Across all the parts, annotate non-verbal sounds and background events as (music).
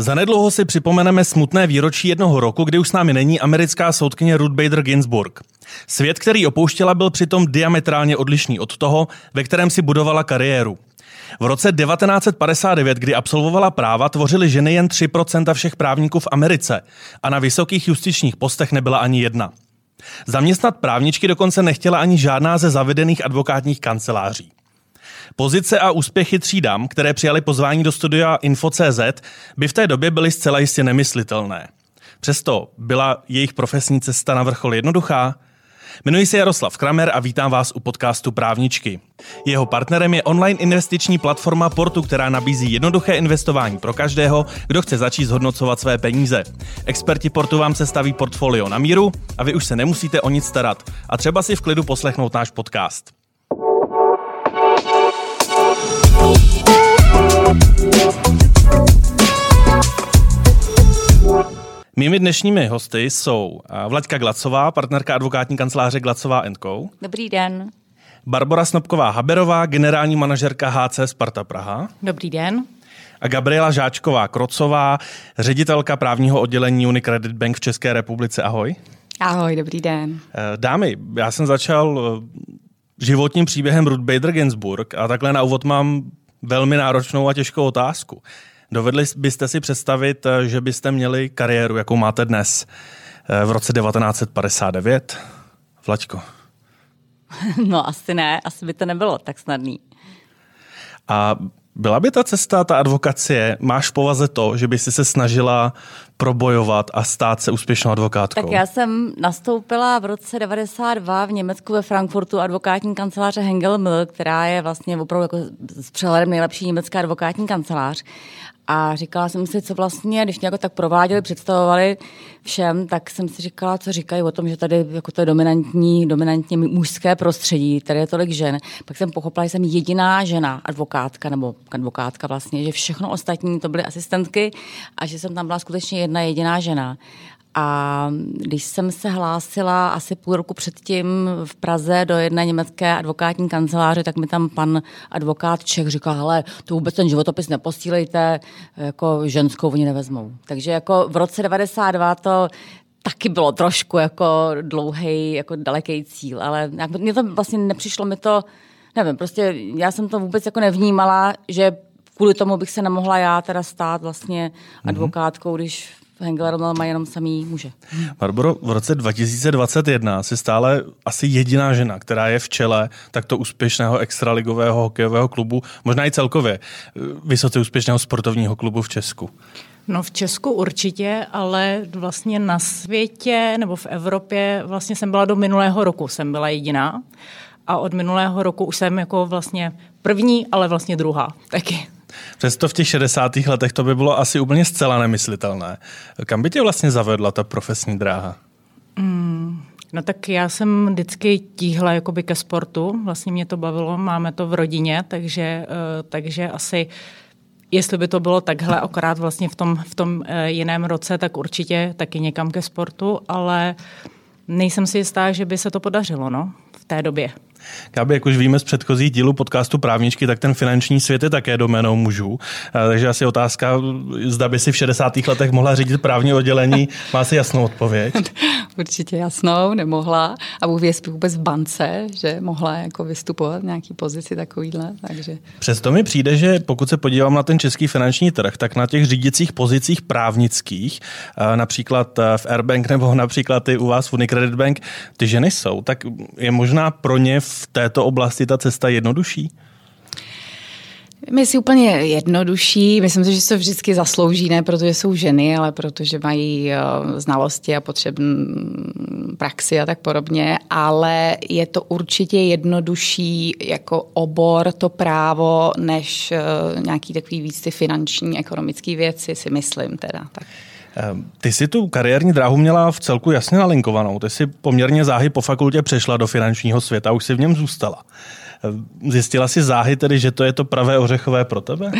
Zanedlouho si připomeneme smutné výročí jednoho roku, kdy už s námi není americká soudkyně Ruth Bader Ginsburg. Svět, který opouštěla, byl přitom diametrálně odlišný od toho, ve kterém si budovala kariéru. V roce 1959, kdy absolvovala práva, tvořily ženy jen 3% všech právníků v Americe a na vysokých justičních postech nebyla ani jedna. Zaměstnat právničky dokonce nechtěla ani žádná ze zavedených advokátních kanceláří. Pozice a úspěchy třídám, které přijali pozvání do studia Info.cz, by v té době byly zcela jistě nemyslitelné. Přesto byla jejich profesní cesta na vrchol jednoduchá? Jmenuji se Jaroslav Kramer a vítám vás u podcastu Právničky. Jeho partnerem je online investiční platforma Portu, která nabízí jednoduché investování pro každého, kdo chce začít zhodnocovat své peníze. Experti Portu vám se staví portfolio na míru a vy už se nemusíte o nic starat a třeba si v klidu poslechnout náš podcast. Mými dnešními hosty jsou Vlaďka Glacová, partnerka advokátní kanceláře Glacová Co. Dobrý den. Barbara Snobková Haberová, generální manažerka HC Sparta Praha. Dobrý den. A Gabriela Žáčková Krocová, ředitelka právního oddělení Unicredit Bank v České republice. Ahoj. Ahoj, dobrý den. Eh, dámy, já jsem začal eh, životním příběhem Ruth Bader Ginsburg a takhle na úvod mám velmi náročnou a těžkou otázku. Dovedli byste si představit, eh, že byste měli kariéru, jakou máte dnes eh, v roce 1959? Vlaďko. (laughs) No asi ne, asi by to nebylo tak snadný. A byla by ta cesta, ta advokacie, máš v povaze to, že by si se snažila probojovat a stát se úspěšnou advokátkou? Tak já jsem nastoupila v roce 92 v Německu ve Frankfurtu advokátní kanceláře Hengel Mill, která je vlastně opravdu jako s přehledem nejlepší německá advokátní kancelář. A říkala jsem si, co vlastně, když mě jako tak prováděli, představovali všem, tak jsem si říkala, co říkají o tom, že tady jako to je dominantní, dominantně mužské prostředí, tady je tolik žen. Pak jsem pochopila, že jsem jediná žena, advokátka, nebo advokátka vlastně, že všechno ostatní to byly asistentky a že jsem tam byla skutečně jedna jediná žena. A když jsem se hlásila asi půl roku předtím v Praze do jedné německé advokátní kanceláře, tak mi tam pan advokát Čech říkal, hele, to vůbec ten životopis neposílejte, jako ženskou oni nevezmou. Takže jako v roce 92 to taky bylo trošku jako dlouhý, jako daleký cíl, ale mě to vlastně nepřišlo mi to, nevím, prostě já jsem to vůbec jako nevnímala, že kvůli tomu bych se nemohla já teda stát vlastně mhm. advokátkou, když Hengler má jenom samý muže. Barbaro, v roce 2021 si stále asi jediná žena, která je v čele takto úspěšného extraligového hokejového klubu, možná i celkově vysoce úspěšného sportovního klubu v Česku. No v Česku určitě, ale vlastně na světě nebo v Evropě vlastně jsem byla do minulého roku, jsem byla jediná. A od minulého roku už jsem jako vlastně první, ale vlastně druhá taky. Přesto v těch 60. letech to by bylo asi úplně zcela nemyslitelné. Kam by tě vlastně zavedla ta profesní dráha? Mm, no tak já jsem vždycky tíhla jakoby ke sportu, vlastně mě to bavilo, máme to v rodině, takže, uh, takže asi jestli by to bylo takhle, akorát vlastně v tom, v tom uh, jiném roce, tak určitě taky někam ke sportu, ale nejsem si jistá, že by se to podařilo no, v té době. Gáby, jak už víme z předchozích dílů podcastu Právničky, tak ten finanční svět je také doménou mužů. Eh, takže asi otázka, zda by si v 60. letech mohla řídit právní oddělení, má si jasnou odpověď. (laughs) Určitě jasnou, nemohla. A vůbec vůbec v bance, že mohla jako vystupovat v nějaký pozici takovýhle. Takže... Přesto mi přijde, že pokud se podívám na ten český finanční trh, tak na těch řídicích pozicích právnických, eh, například eh, v Airbank nebo (laughs) například i u vás v Unicredit Bank, ty ženy jsou, tak je možná pro ně v této oblasti ta cesta jednodušší? My si úplně jednodušší. Myslím si, že se vždycky zaslouží, ne protože jsou ženy, ale protože mají eh, znalosti a potřebné praxi a tak podobně. Ale je to určitě jednodušší jako obor, to právo, než eh, nějaký takový víc ty finanční, ekonomické věci, si myslím teda. Tak. Ehm, ty si tu kariérní dráhu měla v celku jasně nalinkovanou. Ty si poměrně záhy po fakultě přešla do finančního světa, už si v něm zůstala. Zjistila si záhy tedy, že to je to pravé ořechové pro tebe?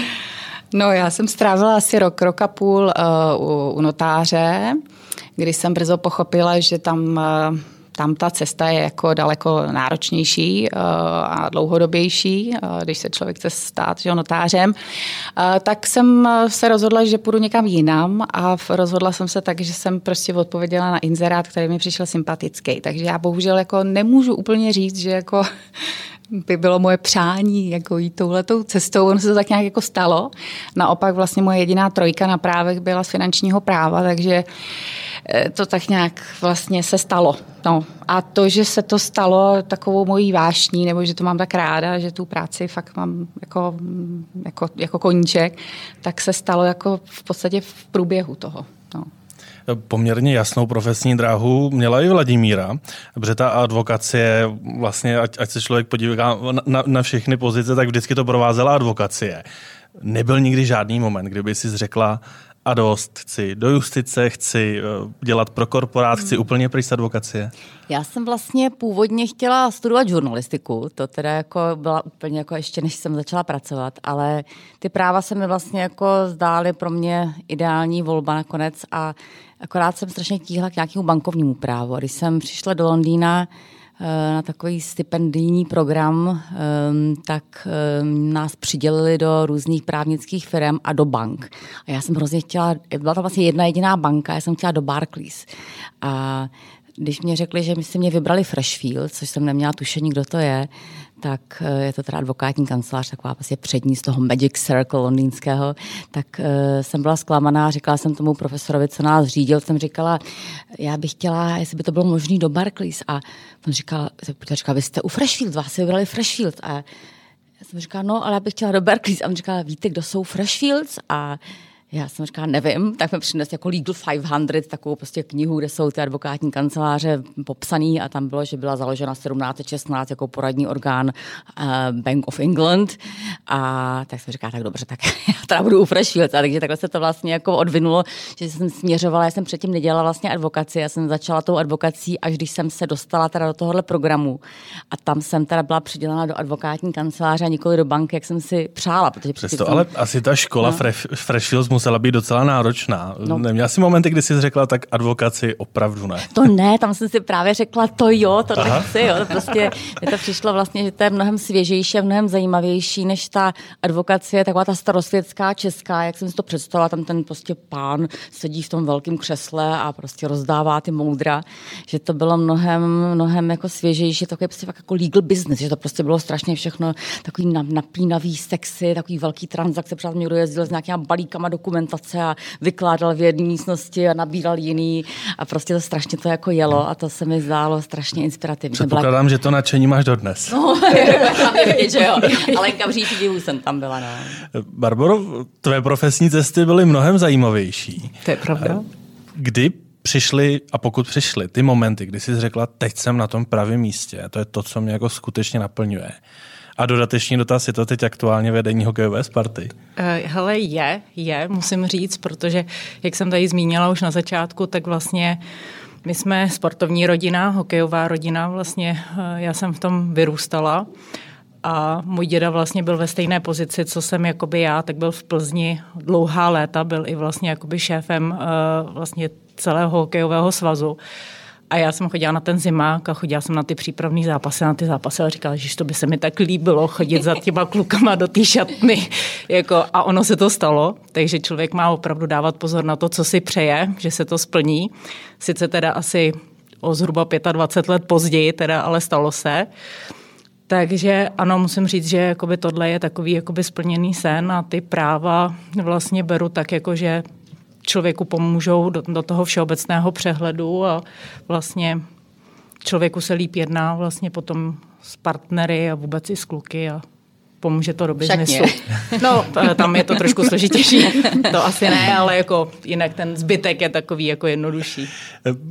No, já jsem strávila asi rok, rok a půl uh, u, u notáře, kdy jsem brzo pochopila, že tam uh, tam ta cesta je jako daleko náročnější a dlouhodobější, když se člověk chce stát že notářem, tak jsem se rozhodla, že půjdu někam jinam a rozhodla jsem se tak, že jsem prostě odpověděla na inzerát, který mi přišel sympatický. Takže já bohužel jako nemůžu úplně říct, že jako by bylo moje přání jako jít touhletou cestou. Ono se to tak nějak jako stalo. Naopak vlastně moje jediná trojka na právech byla z finančního práva, takže eh, to tak nějak vlastně se stalo. No. A to, že se to stalo takovou mojí vášní, nebo že to mám tak ráda, že tu práci fakt mám jako, jako, jako koníček, tak se stalo jako v podstatě v průběhu toho. No poměrně jasnou profesní dráhu měla i Vladimíra, protože ta advokacie, vlastně, ať, ať se člověk podívá na, na všechny pozice, tak vždycky to provázela advokacie. Nebyl nikdy žádný moment, kdyby si řekla, a dost, chci do justice, chci eh, dělat pro korporát, chci hmm. úplně pryč z advokacie? Já jsem vlastně původně chtěla studovat žurnalistiku, to teda jako byla úplně jako ještě než jsem začala pracovat, ale ty práva se mi vlastně jako zdály pro mě ideální volba nakonec a akorát jsem strašně tíhla k nějakému bankovnímu právu. Když jsem přišla do Londýna, Eh, na takový stipendijní program, ehm, tak ehm, nás přidělili do různých právnických firm a do bank. A já jsem hrozně chtěla, byla to vlastně jedna jediná banka, já jsem chtěla do Barclays. A když mě řekli, že mi si mě vybrali Freshfield, což jsem neměla tušení, kdo to je, tak eh, je to teda advokátní kancelář, taková vlastně přední z toho Magic Circle londýnského, tak uh, jsem byla zklamaná, říkala jsem tomu profesorovi, co nás řídil, jsem říkala, já bych chtěla, jestli by to bylo možné do Barclays. A on říkal, říkal, vy jste u Freshfield, vás si vybrali Freshfield. A já jsem říkala, no, ale já bych chtěla do Barclays. A on říkal, víte, kdo jsou Freshfields? A já jsem říkala, nevím, tak mi přinesl jako Legal 500, takovou prostě knihu, kde jsou ty advokátní kanceláře popsaný a tam bylo, že byla založena 1716 jako poradní orgán uh, Bank of England a tak jsem říkala, tak dobře, tak (laughs) já teda budu Freshfields. takže takhle se to vlastně jako odvinulo, že jsem směřovala, já jsem předtím nedělala vlastně advokaci, já jsem začala tou advokací, až když jsem se dostala teda do tohohle programu a tam jsem teda byla přidělena do advokátní kanceláře a nikoli do banky, jak jsem si přála. Protože Přesto, ale asi ta škola no. Freshfields musela být docela náročná. No. Neměla jsi momenty, kdy jsi řekla, tak advokaci opravdu ne? To ne, tam jsem si právě řekla, to jo, to nechci, jo. Prostě mi to přišlo vlastně, že to je mnohem svěžejší a mnohem zajímavější, než ta advokacie, taková ta starosvětská česká, jak jsem si to představila, tam ten prostě pán sedí v tom velkém křesle a prostě rozdává ty moudra, že to bylo mnohem, mnohem jako svěžejší, takový prostě jako legal business, že to prostě bylo strašně všechno takový napínavý, sexy, takový velký transakce, protože někdo jezdil s nějakýma balíkama dokumentace a vykládal v jedné místnosti a nabíral jiný a prostě to strašně to jako jelo a to se mi zdálo strašně inspirativní. Předpokládám, že to nadšení máš dodnes. No, (laughs) vidět, že jo. Ale kavřící divu jsem tam byla, no. Barbaro, tvé profesní cesty byly mnohem zajímavější. To je pravda. Kdy přišly, a pokud přišly, ty momenty, kdy jsi řekla, teď jsem na tom pravém místě, to je to, co mě jako skutečně naplňuje. A dodatečný dotaz, je to teď aktuálně vedení hokejové Sparty? Uh, hele, je, je, musím říct, protože, jak jsem tady zmínila už na začátku, tak vlastně my jsme sportovní rodina, hokejová rodina, vlastně uh, já jsem v tom vyrůstala a můj děda vlastně byl ve stejné pozici, co jsem jakoby já, tak byl v Plzni dlouhá léta, byl i vlastně jakoby šéfem uh, vlastně celého hokejového svazu. A já jsem chodila na ten zimák a chodila jsem na ty přípravné zápasy, na ty zápasy a říkala, že to by se mi tak líbilo chodit za těma klukama do té šatny. (laughs) jako, a ono se to stalo, takže člověk má opravdu dávat pozor na to, co si přeje, že se to splní. Sice teda asi o zhruba 25 let později, teda, ale stalo se. Takže ano, musím říct, že tohle je takový splněný sen a ty práva vlastně beru tak, jako že člověku pomůžou do, do toho všeobecného přehledu a vlastně člověku se líp jedná vlastně potom s partnery a vůbec i s kluky a pomůže to do biznesu. (laughs) No, tam je to trošku složitější, (laughs) to asi ne, ale jako jinak ten zbytek je takový jako jednodušší.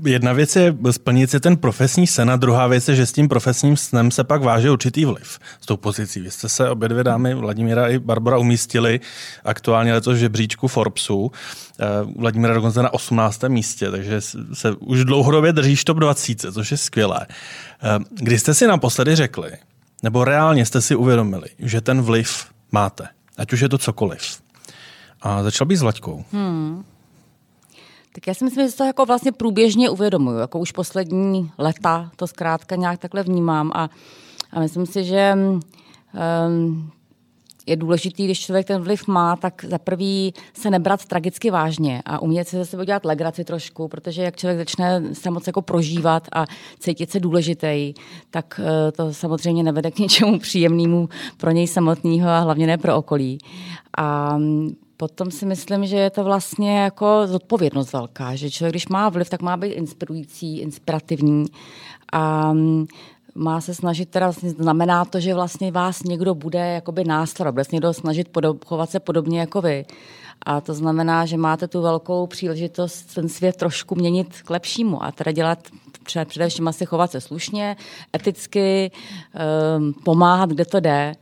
Jedna věc je splnit si ten profesní sen a druhá věc je, že s tím profesním snem se pak váže určitý vliv s tou pozicí. Vy jste se obě dvě dámy, Vladimíra i Barbara, umístili aktuálně letos v žebříčku Forbesu. Eh, Vladimíra dokonce na 18. místě, takže se už dlouhodobě držíš top 20, což je skvělé. Eh, kdy jste si naposledy řekli, nebo reálně jste si uvědomili, že ten vliv máte, ať už je to cokoliv. A začal být s Laďkou. Hmm. Tak já si myslím, že to jako vlastně průběžně uvědomuju, jako už poslední leta to zkrátka nějak takhle vnímám a, a myslím si, že um, je důležitý, když člověk ten vliv má, tak za prvý se nebrat tragicky vážně a umět si zase udělat legraci trošku, protože jak člověk začne se moc jako prožívat a cítit se důležitý, tak eh, to samozřejmě nevede k něčemu příjemnému pro něj samotného a hlavně ne pro okolí. A mm, Potom si myslím, že je to vlastně jako zodpovědnost velká, že člověk, když má vliv, tak má být inspirující, inspirativní a mm, má se snažit, teda vlastně znamená to, že vlastně vás někdo bude jakoby následovat, bude se někdo snažit podob, chovat se podobně jako vy. A to znamená, že máte tu velkou příležitost ten svět trošku měnit k lepšímu a teda dělat především asi chovat se slušně, eticky, um, pomáhat, kde to jde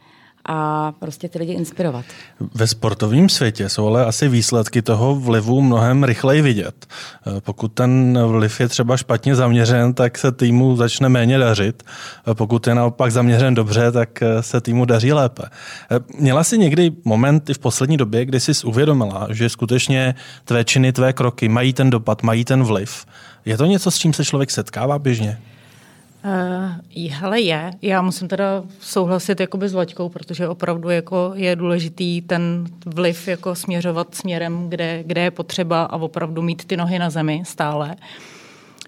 a prostě ty lidi inspirovat. Ve sportovním světě jsou ale asi výsledky toho vlivu mnohem rychleji vidět. Eh, pokud ten vliv je třeba špatně zaměřen, tak se týmu začne méně dařit. Eh, pokud je naopak zaměřen dobře, tak eh, se týmu daří lépe. Měla jsi někdy moment i v poslední době, kdy jsi uvědomila, že skutečně tvé činy, tvé kroky mají ten dopad, mají ten vliv. Je to něco, s čím se člověk setkává běžně? Uh, hele je, já musím teda souhlasit jakoby s Laďkou, protože opravdu jako je důležitý ten vliv jako směřovat směrem, kde, kde je potřeba a opravdu mít ty nohy na zemi stále.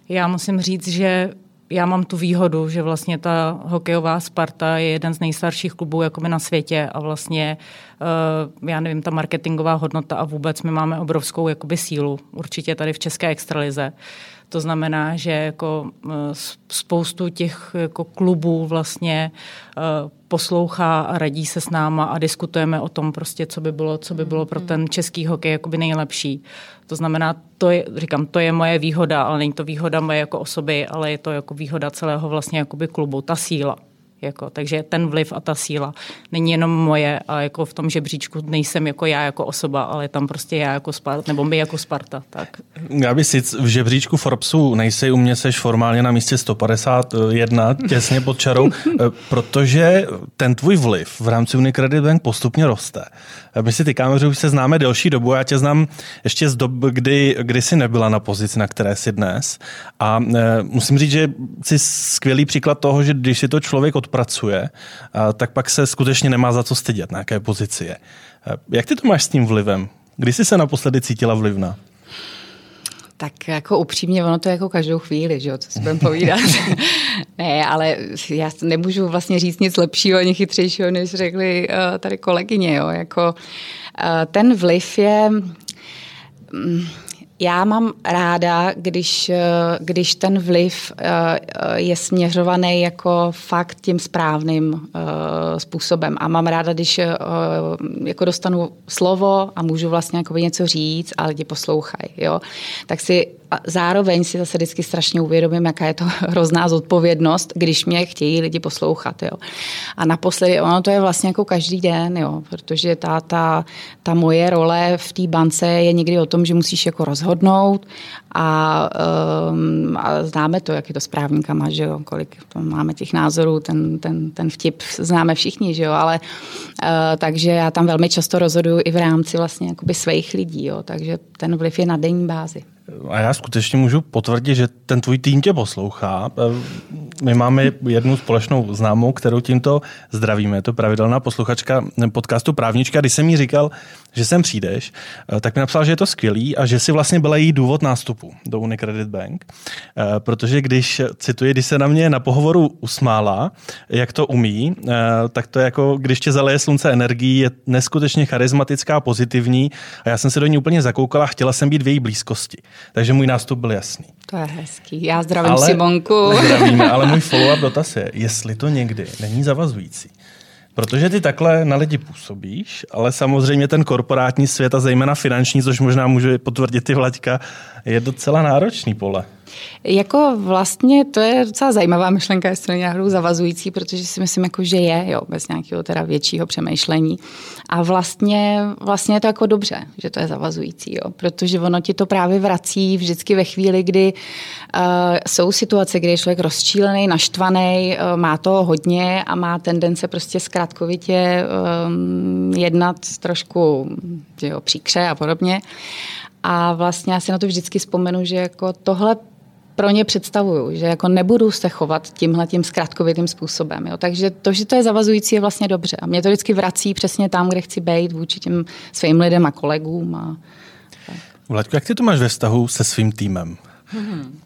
Já musím říct, že já mám tu výhodu, že vlastně ta hokejová Sparta je jeden z nejstarších klubů jakoby na světě a vlastně, uh, já nevím, ta marketingová hodnota a vůbec my máme obrovskou jakoby sílu, určitě tady v České extralize. To znamená, že jako eh, spoustu těch jako klubů vlastně eh, poslouchá a radí se s náma a diskutujeme o tom prostě, co by bylo, co by bylo pro ten český hokej jakoby nejlepší. To znamená, to je, říkám, to je moje výhoda, ale není to výhoda moje jako osoby, ale je to jako výhoda celého vlastně jakoby klubu, ta síla. Jako, takže ten vliv a ta síla není jenom moje a jako v tom žebříčku nejsem jako já jako osoba, ale tam prostě já jako Sparta, nebo my jako Sparta. Tak. Já bych si v žebříčku Forbesu nejsi u mě seš formálně na místě 151, těsně pod čarou, (laughs) protože ten tvůj vliv v rámci Unicredit Bank postupně roste. My si ty kameři už se známe delší dobu, já tě znám ještě z dob, kdy, kdy jsi nebyla na pozici, na které jsi dnes. A e, musím říct, že jsi skvělý příklad toho, že když si to člověk odpracuje, a, tak pak se skutečně nemá za co stydět, na jaké pozici je. E, jak ty to máš s tím vlivem? Kdy jsi se naposledy cítila vlivná? Tak jako upřímně, ono to je jako každou chvíli, že jo, co si budeme povídat. (laughs) ne, ale já nemůžu vlastně říct nic lepšího ani chytřejšího, než řekli uh, tady kolegyně, jo, jako uh, ten vliv je... Um, já mám ráda, když, eh, když ten vliv eh, je směřovaný jako fakt tím správným eh, způsobem. A mám ráda, když jako dostanu slovo a můžu vlastně jako něco říct a lidi poslouchají. Jo? Tak si a zároveň si zase vždycky strašně uvědomím, jaká je to (laughs) hrozná zodpovědnost, když mě chtějí lidi poslouchat. Jo. A naposledy, ono to je vlastně jako každý den, jo, protože ta, ta, ta moje role v té bance je někdy o tom, že musíš jako rozhodnout a, um, a známe to, jak je to s právníkama, že jo, kolik to máme těch názorů, ten, ten, ten vtip známe všichni, že jo, ale uh, takže já tam velmi často rozhoduju i v rámci vlastně jakoby svých lidí, jo, takže ten vliv je na denní bázi a já skutečně můžu potvrdit, že ten tvůj tým tě poslouchá. My máme jednu společnou známou, kterou tímto zdravíme. Je to pravidelná posluchačka podcastu Právnička. Když jsem jí říkal, že sem přijdeš, tak mi napsal, že je to skvělý a že si vlastně byla její důvod nástupu do Unicredit Bank. Protože když, cituji, když se na mě na pohovoru usmála, jak to umí, tak to je jako, když tě zaleje slunce energií, je neskutečně charismatická, pozitivní a já jsem se do ní úplně zakoukala, chtěla jsem být v její blízkosti. Takže můj nástup byl jasný. To je hezký. Já zdravím ale, Simonku. Zdravíme, ale můj (laughs) follow-up dotaz je, jestli to někdy není zavazující. Protože ty takhle na lidi působíš, ale samozřejmě ten korporátní svět a zejména finanční, což možná může potvrdit i Vlaďka, je docela náročný pole. Jako vlastně to je docela zajímavá myšlenka, jestli není náhodou zavazující, protože si myslím, jako, že je, jo, bez nějakého teda většího přemýšlení. A vlastně, vlastně je to jako dobře, že to je zavazující, jo, protože ono ti to právě vrací vždycky ve chvíli, kdy uh, jsou situace, kdy je člověk rozčílený, naštvaný, uh, má to hodně a má tendence prostě zkrátkovitě um, jednat trošku jo, příkře a podobně. A vlastně já si na to vždycky vzpomenu, že jako tohle pro ně představuju, že jako nebudu se chovat tímhle tím zkrátkovitým způsobem. Jo. Takže to, že to je zavazující, je vlastně dobře. A mě to vždycky vrací přesně tam, kde chci být vůči těm svým lidem a kolegům. A... Vlaďko, jak ty to máš ve vztahu se svým týmem? Hmm.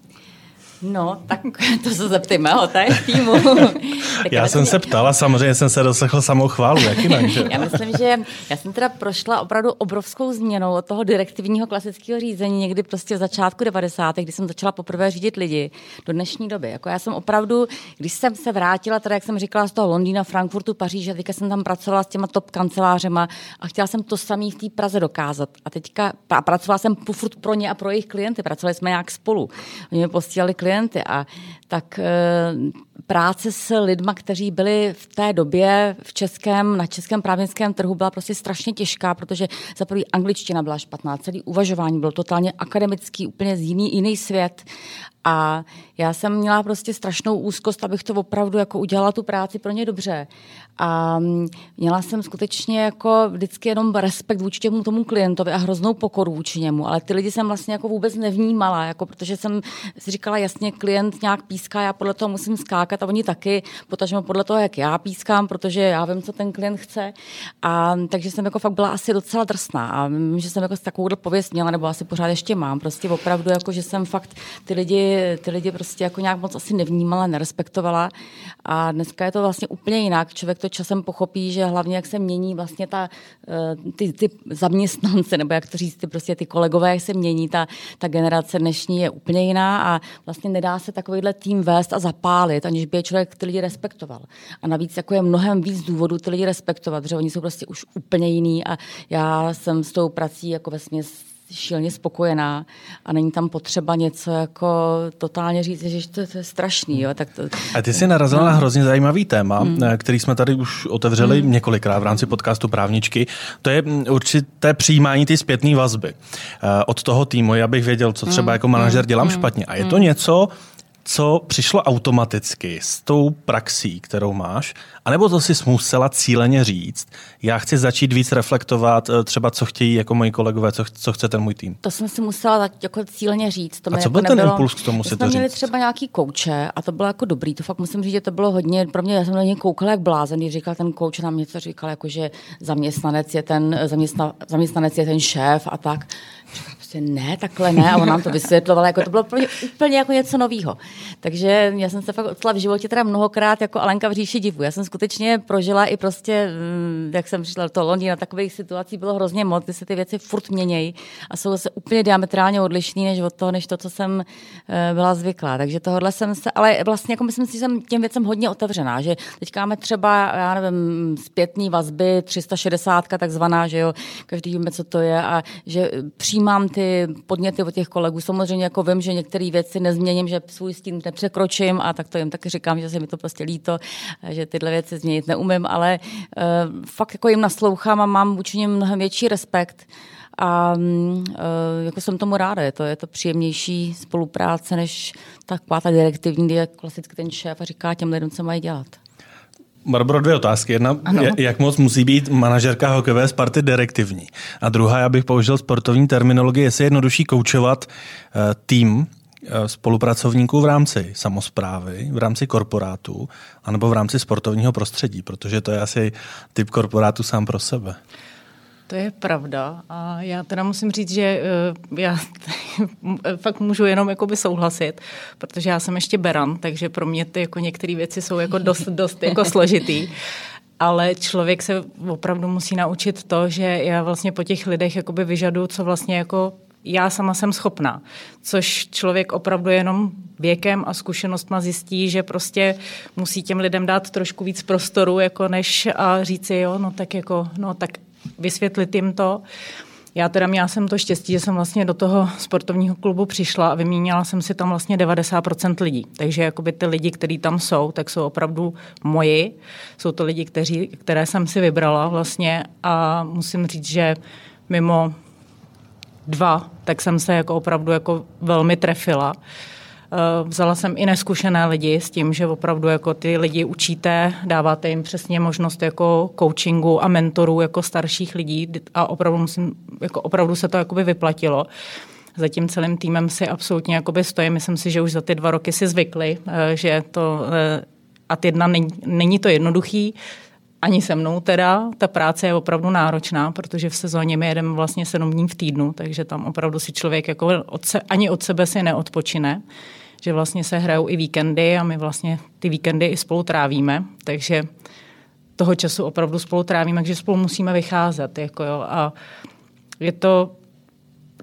No, tak (laughs) to se zeptejme ho, to je týmu. (laughs) já jsem se ptala, samozřejmě jsem se doslechl samou chválu, jak jinak, že? Já myslím, že já jsem teda prošla opravdu obrovskou změnou od toho direktivního klasického řízení někdy prostě v začátku 90. kdy jsem začala poprvé řídit lidi do dnešní doby. Jako já jsem opravdu, když jsem se vrátila, teda jak jsem říkala, z toho Londýna, Frankfurtu, Paříže, teďka jsem tam pracovala s těma top kancelářema a chtěla jsem to samý v té Praze dokázat. A teďka a pracovala jsem furt pro ně a pro jejich klienty, pracovali jsme nějak spolu. Oni mi posílali klienty klienty a tak eh, práce s lidma, kteří byli v té době v českém, na českém právnickém trhu byla prostě strašně těžká, protože za prvý angličtina byla špatná, celý uvažování byl totálně akademický, úplně z jiný, jiný svět a já jsem měla prostě strašnou úzkost, abych to opravdu jako udělala tu práci pro ně dobře. A mm, měla jsem skutečně jako vždycky jenom respekt vůči těmu tomu klientovi a hroznou pokoru vůči němu, ale ty lidi jsem vlastně jako vůbec nevnímala, jako protože jsem si říkala jasně, klient nějak píská, já podle toho musím skákat a oni taky, potažmo podle toho, jak já pískám, protože já vím, co ten klient chce. A takže jsem jako fakt byla asi docela drsná a vím, že jsem jako takovou pověst měla, nebo asi pořád ještě mám. Prostě opravdu, jako, že jsem fakt ty lidi, ty lidi prostě jako nějak moc asi nevnímala, nerespektovala. A dneska je to vlastně úplně jinak. Člověk to časem pochopí, že hlavně jak se mění vlastně ta, eh, ty, ty zaměstnance, nebo jak to říct, ty, prostě ty kolegové, jak se mění, ta, ta generace dnešní je úplně jiná a vlastně nedá se takovýhle tým vést a zapálit, aniž by je člověk ty lidi respektoval. A navíc jako je mnohem víc důvodů ty lidi respektovat, protože oni jsou prostě už úplně jiný a já jsem s tou prací jako ve směs šíleně spokojená a není tam potřeba něco jako totálně říct, že to, to je strašný. Jo? Tak to, a ty jsi narazila no. na hrozně zajímavý téma, hmm. který jsme tady už otevřeli hmm. několikrát v rámci podcastu Právničky. To je mm, určité přijímání ty zpětné vazby eh, od toho týmu, abych věděl, co třeba hmm. jako manažer dělám hmm. špatně. A je to hmm. něco, co přišlo automaticky s tou praxí, kterou máš, anebo to si musela cíleně říct, já chci začít víc reflektovat eh, třeba, co chtějí jako moji kolegové, co, co chce ten můj tým. To jsem si musela tak jako cíleně říct. To a co jako byl ten nebylo, impuls k tomu si to říct? měli třeba nějaký kouče a to bylo jako dobrý, to fakt musím říct, že to bylo hodně, pro mě, já jsem na něj koukala jak blázen, když říkal ten kouč nám něco říkal, jako že zaměstnanec je ten, zaměstna, zaměstnanec je ten šéf a tak prostě ne, takhle ne. A on nám to vysvětloval, jako to bylo mě úplně jako něco nového. Takže já jsem se fakt odstala v životě teda mnohokrát jako Alenka v říši divu. Já jsem skutečně prožila i prostě, mm, jak jsem přišla do toho Londýna, takových situací bylo hrozně moc, kdy se ty věci furt měnějí a jsou zase úplně diametrálně odlišný než od toho, než to, co jsem eh, byla zvyklá. Takže tohle jsem se, ale vlastně jako myslím si, že jsem těm věcem hodně otevřená, že teď máme třeba, já nevím, zpětný vazby, 360 takzvaná, že jo, každý víme, co to je a že přijímám ty ty podněty od těch kolegů. Samozřejmě jako vím, že některé věci nezměním, že svůj stín nepřekročím a tak to jim taky říkám, že se mi to prostě líto, že tyhle věci změnit neumím, ale uh, fakt jako jim naslouchám a mám vůči nim mnohem větší respekt. A uh, jako jsem tomu ráda, je to, je to příjemnější spolupráce, než taková ta direktivní, kdy je klasicky ten šéf a říká těm lidem, co mají dělat. Barbaro, dvě otázky. Jedna, ano. jak moc musí být manažerka hokejové Sparty direktivní? A druhá, já bych použil sportovní terminologii, jestli je jednodušší koučovat uh, tým uh, spolupracovníků v rámci samozprávy, v rámci korporátu, anebo v rámci sportovního prostředí, protože to je asi typ korporátu sám pro sebe. To je pravda a já teda musím říct, že eh, já (laughs) fakt můžu jenom jakoby souhlasit, protože já jsem ještě beran, takže pro mě ty jako některé věci jsou jako dost, dost jako (laughs) složitý. Ale člověk se opravdu musí naučit to, že já vlastně po těch lidech jakoby vyžaduju, co vlastně jako já sama jsem schopná. Což člověk opravdu jenom věkem a zkušenostma zjistí, že prostě musí těm lidem dát trošku víc prostoru, jako než a říci, jo, no tak jako, no tak vysvětlit jim to. Já teda měla jsem to štěstí, že jsem vlastně do toho sportovního klubu přišla a vyměnila jsem si tam vlastně 90% lidí. Takže jakoby ty lidi, kteří tam jsou, tak jsou opravdu moji. Jsou to lidi, kteří, které jsem si vybrala vlastně a musím říct, že mimo dva, tak jsem se jako opravdu jako velmi trefila. Vzala jsem i neskušené lidi s tím, že opravdu jako ty lidi učíte, dáváte jim přesně možnost jako coachingu a mentorů jako starších lidí a opravdu, musím, jako opravdu se to jakoby vyplatilo za tím celým týmem si absolutně jakoby stojím. Myslím si, že už za ty dva roky si zvykli, eh, že to eh, a jedna není, není to jednoduchý, ani se mnou teda. Ta práce je opravdu náročná, protože v sezóně my jedeme vlastně sedm dní v týdnu, takže tam opravdu si člověk jako od se, ani od sebe si neodpočine že vlastně se hrajou i víkendy a my vlastně ty víkendy i spolu trávíme, takže toho času opravdu spolu trávíme, takže spolu musíme vycházet. Jako jo. A je to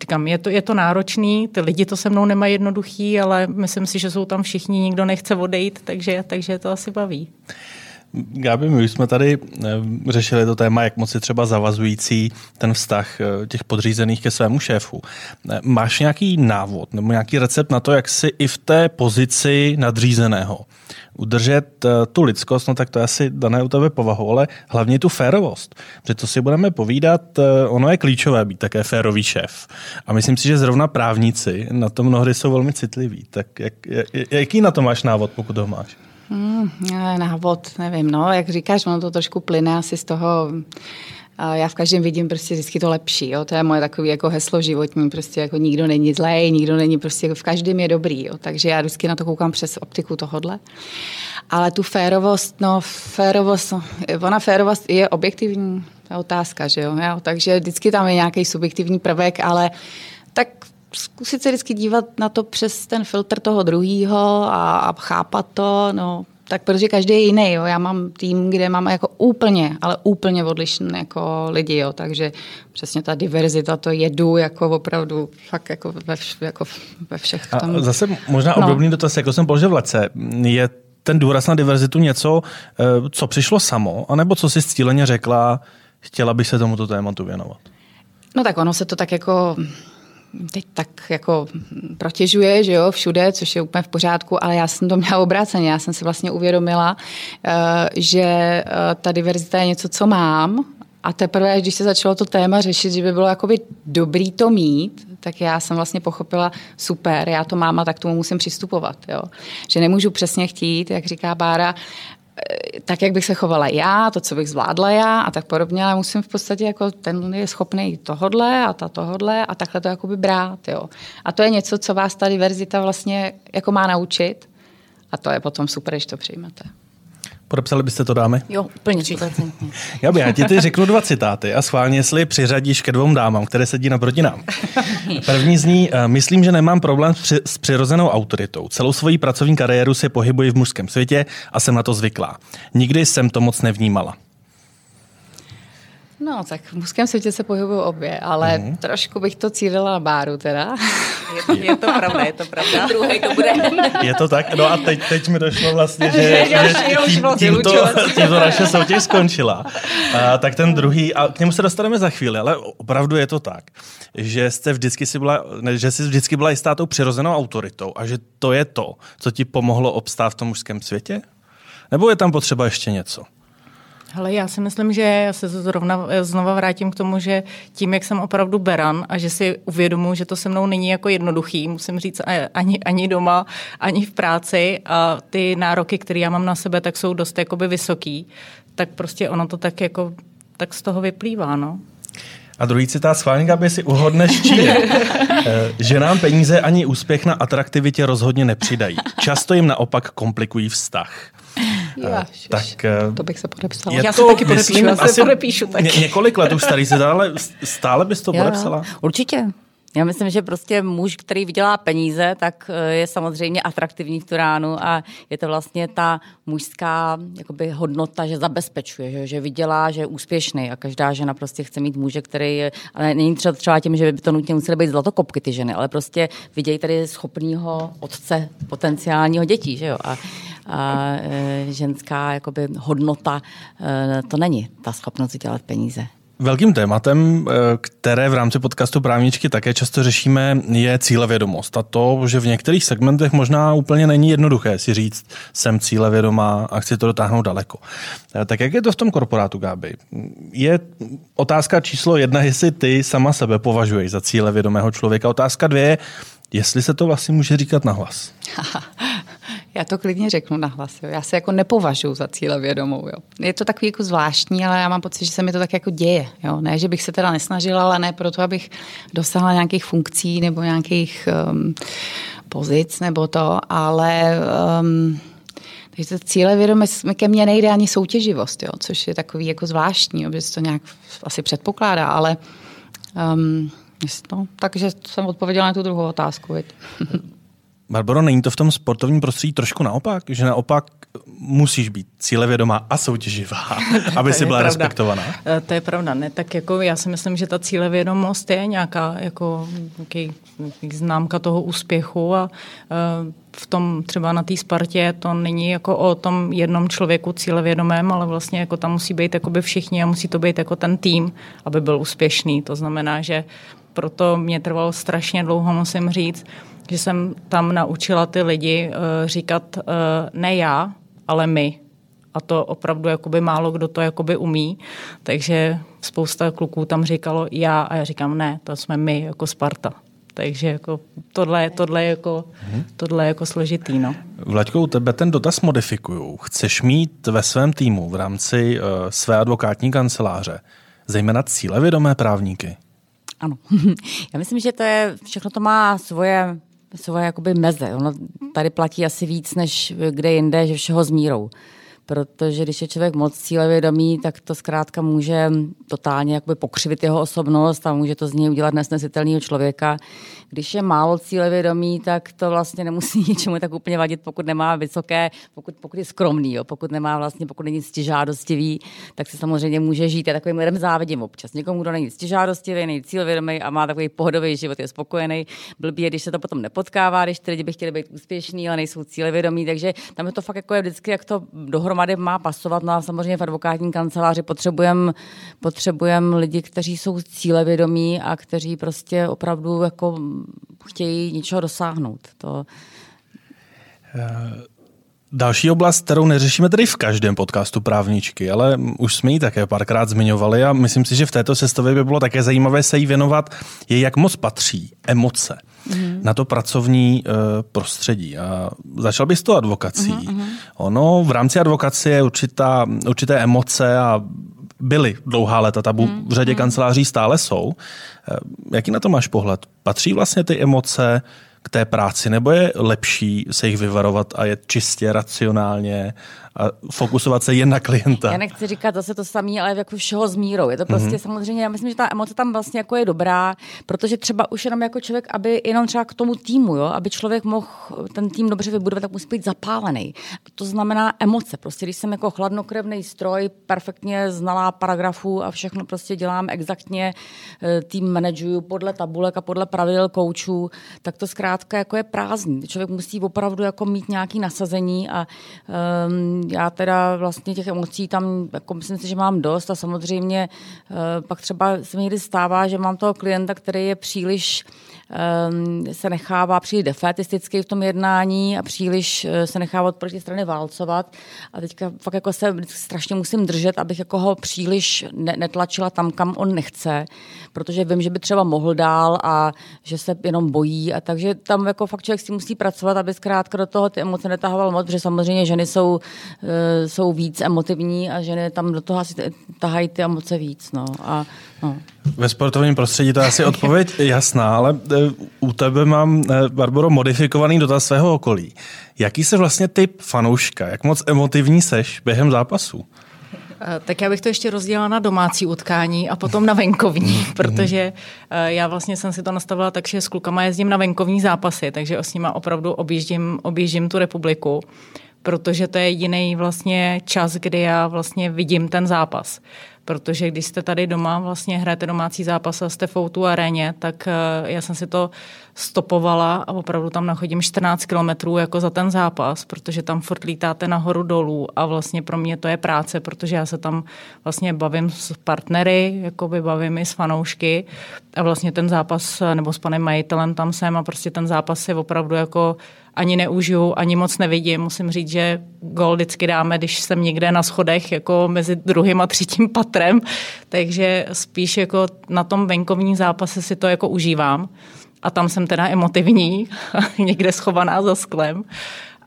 říkám, je to, je to náročný, ty lidi to se mnou nemají jednoduchý, ale myslím si, že jsou tam všichni, nikdo nechce odejít, takže, takže to asi baví. Gáby, my jsme tady eh, řešili to téma, jak moc je třeba zavazující ten vztah eh, těch podřízených ke svému šéfu. Eh, máš nějaký návod nebo nějaký recept na to, jak si i v té pozici nadřízeného udržet tu lidskost, no tak to je asi dané u tebe povahu, ale hlavně tu férovost. Protože to si budeme povídat, ono je klíčové být také férový šéf. A myslím si, že zrovna právníci na to mnohdy jsou velmi citliví. Tak jak, jaký na to máš návod, pokud ho máš? Hmm, návod, nevím, no, jak říkáš, ono to trošku plyne asi z toho, já v každém vidím prostě vždycky to lepší, jo? to je moje takové jako heslo životní, prostě jako nikdo není zlej, nikdo není prostě, v každém je dobrý, jo? takže já vždycky na to koukám přes optiku tohodle. Ale tu férovost, no férovost, no, ona férovost je objektivní, otázka, že jo? jo, takže vždycky tam je nějaký subjektivní prvek, ale tak zkusit se vždycky dívat na to přes ten filtr toho druhého a, a chápat to, no, tak protože každý je jiný, jo. Já mám tým, kde mám jako úplně, ale úplně odlišné jako lidi, jo. Takže přesně ta diverzita, to jedu jako opravdu fakt jako ve, jako ve všech tam. A zase možná no. obdobný dotaz, jako jsem položil v lece, je ten důraz na diverzitu něco, eh, co přišlo samo, anebo co si cíleně řekla, chtěla bych se tomuto tématu věnovat? No tak ono se to tak jako teď tak jako protěžuje, že jo, všude, což je úplně v pořádku, ale já jsem to měla obráceně. Já jsem si vlastně uvědomila, eh, že eh, ta diverzita je něco, co mám, a teprve, když se začalo to téma řešit, že by bylo jakoby dobrý to mít, tak já jsem vlastně pochopila, super, já to mám a tak tomu musím přistupovat. Jo. Že nemůžu přesně chtít, jak říká Bára, tak, jak bych se chovala já, to, co bych zvládla já a tak podobně, ale musím v podstatě jako ten je schopný tohodle a ta tohodle a takhle to jakoby brát, jo. A to je něco, co vás ta diverzita vlastně jako má naučit a to je potom super, když to přijmete. Podepsali byste to, dámy? Jo, úplně. (laughs) Já, by, já ti ty řeknu dva citáty a schválně, jestli přiřadíš ke dvou dámám, které sedí naproti nám. (laughs) První z ní, eh, myslím, že nemám problém s přirozenou autoritou. Celou svoji pracovní kariéru se pohybuji v mužském světě a jsem na to zvyklá. Nikdy jsem to moc nevnímala. No, tak v mužském světě se pohybují obě, ale mm-hmm. trošku bych to cílila na báru teda. Je to, je to pravda, je to pravda. (laughs) Druhý to bude. (laughs) Je to tak? No a teď, teď mi došlo vlastně, že, že tím, tímto, tímto naše soutěž skončila. A, tak ten druhý, a k němu se dostaneme za chvíli, ale opravdu je to tak, že jste vždycky si byla, ne, že jsi vždycky byla jistá tou přirozenou autoritou a že to je to, co ti pomohlo obstát v tom mužském světě? Nebo je tam potřeba ještě něco? Hele, já si myslím, že já se zrovna znova vrátím k tomu, že tím, jak jsem opravdu beran a že si uvědomuji, že to se mnou není jako jednoduchý, musím říct ani, ani doma, ani v práci a ty nároky, které já mám na sebe, tak jsou dost jakoby vysoký, tak prostě ono to tak jako tak z toho vyplývá, no. A druhý citát schválně, aby si uhodneš Číně. (laughs) Eh, že nám peníze ani úspěch na atraktivitě rozhodně nepřidají. Často jim naopak komplikují vztah. Jáš, tak, eh, to bych se podepsala. Já se taky podepíšu, já se podepíšu taky. Ně, několik let už starý se, ale stále bys to já, podepsala? Určitě. Já myslím, že prostě muž, který vydělá peníze, tak eh, je samozřejmě atraktivní v tu ránu a je to vlastně ta mužská jakoby, hodnota, že zabezpečuje, že, že vydělá, že je úspěšný a každá žena prostě chce mít muže, který je, ale není třeba, třeba tím, že by to nutně musely být zlatokopky ty ženy, ale prostě vidějí tady schopného otce potenciálního dětí, že jo, a, a e, ženská jakoby, hodnota e, to není ta schopnost dělat peníze. Velkým tématem, eh, které v rámci podcastu Právničky také často řešíme, je cílevědomost. A to, že v některých segmentech možná úplně není jednoduché si říct, jsem cílevědomá a chci to dotáhnout daleko. Tak jak je to v tom korporátu, Gáby? Je otázka číslo jedna, jestli ty sama sebe považuješ za cílevědomého člověka. Otázka dvě jestli se to vlastně může říkat nahlas. (laughs) Já to klidně řeknu nahlas. Jo. Já se jako nepovažuji za cíle vědomou. Jo. Je to takový jako zvláštní, ale já mám pocit, že se mi to tak jako děje. Jo. Ne, že bych se teda nesnažila, ale ne proto, abych dosáhla nějakých funkcí nebo nějakých um, pozic nebo to, ale um, takže to cíle vědomé ke mně nejde ani soutěživost, jo, což je takový jako zvláštní, že se to nějak asi předpokládá, ale um, no, takže jsem odpověděla na tu druhou otázku. (laughs) Barbaro, není to v tom sportovním prostředí trošku naopak? Že naopak musíš být cílevědomá a soutěživá, (laughs) aby si byla pravda. respektovaná? Eh, to je pravda, ne? Tak jako já si myslím, že ta cílevědomost je nějaká jako nějaký, nějaký známka toho úspěchu a uh, v tom třeba na té Spartě to není jako o tom jednom člověku cílevědomém, ale vlastně jako tam musí být jakoby všichni a musí to být jako ten tým, aby byl úspěšný. To znamená, že proto mě trvalo strašně dlouho, musím říct, že jsem tam naučila ty lidi uh, říkat uh, ne já, ale my. A to opravdu jakoby málo kdo to jakoby umí. Takže spousta kluků tam říkalo já a já říkám ne, to jsme my jako Sparta. Takže jako tohle, tohle, je jako, hmm. tohle je jako složitý. No. Vlaďko, u tebe ten dotaz modifikuju. Chceš mít ve svém týmu v rámci uh, své advokátní kanceláře zejména cílevědomé právníky? Ano. (laughs) Já myslím, že to je, všechno to má svoje svoje jakoby meze. Ono tady platí asi víc, než kde jinde, že všeho s mírou protože když je člověk moc cílevědomý, tak to zkrátka může totálně jakoby pokřivit jeho osobnost a může to z něj udělat nesnesitelného člověka. Když je málo cílevědomý, tak to vlastně nemusí (laughs) ničemu tak úplně vadit, pokud nemá vysoké, pokud, pokud je skromný, jo, pokud nemá vlastně, pokud není stěžádostivý, tak se samozřejmě může žít. Já takovým lidem závidím občas. Někomu, kdo není stěžádostivý, není cílevědomý a má takový pohodový život, je spokojený. Blbý je, když se to potom nepotkává, když ty lidi by chtěli být úspěšní, ale nejsou cílevědomí, takže tam je to fakt jako je vždycky, jak to dohromady dohromady má pasovat. No a samozřejmě v advokátní kanceláři potřebujeme potřebujem lidi, kteří jsou cílevědomí a kteří prostě opravdu jako chtějí něčeho dosáhnout. To... Eh, další oblast, kterou neřešíme tedy v každém podcastu právničky, ale už jsme ji také párkrát zmiňovali a myslím si, že v této sestavě by bylo také zajímavé se jí věnovat, je jak moc patří emoce mm. na to pracovní uh, prostředí. A začal bys to advokací. Mm-hmm. Ono v rámci advokacie je určitá, určité emoce a byly dlouhá léta tabu, mm. v řadě mm. kanceláří stále jsou. Eh, jaký na to máš pohled? Patří vlastně ty emoce k té práci, nebo je lepší se jich vyvarovat a je čistě racionálně a fokusovat se jen na klienta. Já nechci říkat zase to samé, ale jako všeho s mírou. Je to prostě mm-hmm. samozřejmě, já myslím, že ta emoce tam vlastně jako je dobrá, protože třeba už jenom jako člověk, aby jenom třeba k tomu týmu, jo, aby člověk mohl ten tým dobře vybudovat, tak musí být zapálený. To znamená emoce. Prostě když jsem jako chladnokrevný stroj, perfektně znalá paragrafů a všechno prostě dělám exaktně, eh, tým manažuju podle tabulek a podle pravidel koučů, tak to zkrátka jako je prázdný. Člověk musí opravdu jako mít nějaký nasazení a um, já teda vlastně těch emocí tam, jako myslím si, že mám dost a samozřejmě uh, pak třeba se mi někdy stává, že mám toho klienta, který je příliš se nechává příliš defetisticky v tom jednání a příliš uh, se nechává od proti strany válcovat. A teďka fakt jako se strašně musím držet, abych jako ho příliš ne- netlačila tam, kam on nechce, protože vím, že by třeba mohl dál a že se jenom bojí. A takže tam jako fakt člověk si musí pracovat, aby zkrátka do toho ty emoce netahoval moc, protože samozřejmě ženy jsou, uh, jsou víc emotivní a ženy tam do toho asi tahají ty emoce víc. No. A, no. Ve sportovním prostředí to je asi odpověď (laughs) jasná, ale e, u tebe mám, e, Barbaro, modifikovaný dotaz svého okolí. Jaký se vlastně typ fanouška? Jak moc emotivní seš během zápasu? E, tak já bych to ještě rozdělila na domácí utkání a potom na venkovní, protože já vlastně jsem si to nastavila tak, že s klukama jezdím na venkovní zápasy, takže s nima opravdu objíždím, objíždím tu republiku protože to je jediný vlastně čas, kdy já vlastně vidím ten zápas protože když jste tady doma, vlastně hrajete domácí zápas a jste v Outu aréně, tak eh, já jsem si to stopovala a opravdu tam nachodím 14 kilometrů jako za ten zápas, protože tam furt lítáte nahoru dolů a vlastně pro mě to je práce, protože já se tam vlastně bavím s partnery, jako by bavím i s fanoušky a vlastně ten zápas, nebo s panem majitelem tam jsem a prostě ten zápas je opravdu jako ani neužiju, ani moc nevidím. Musím říct, že gol vždycky dáme, když jsem někde na schodech, jako mezi druhým a třetím patrem, takže spíš jako na tom venkovním zápase si to jako užívám. a tam jsem teda emotivní, (laughs) někde schovaná za sklem,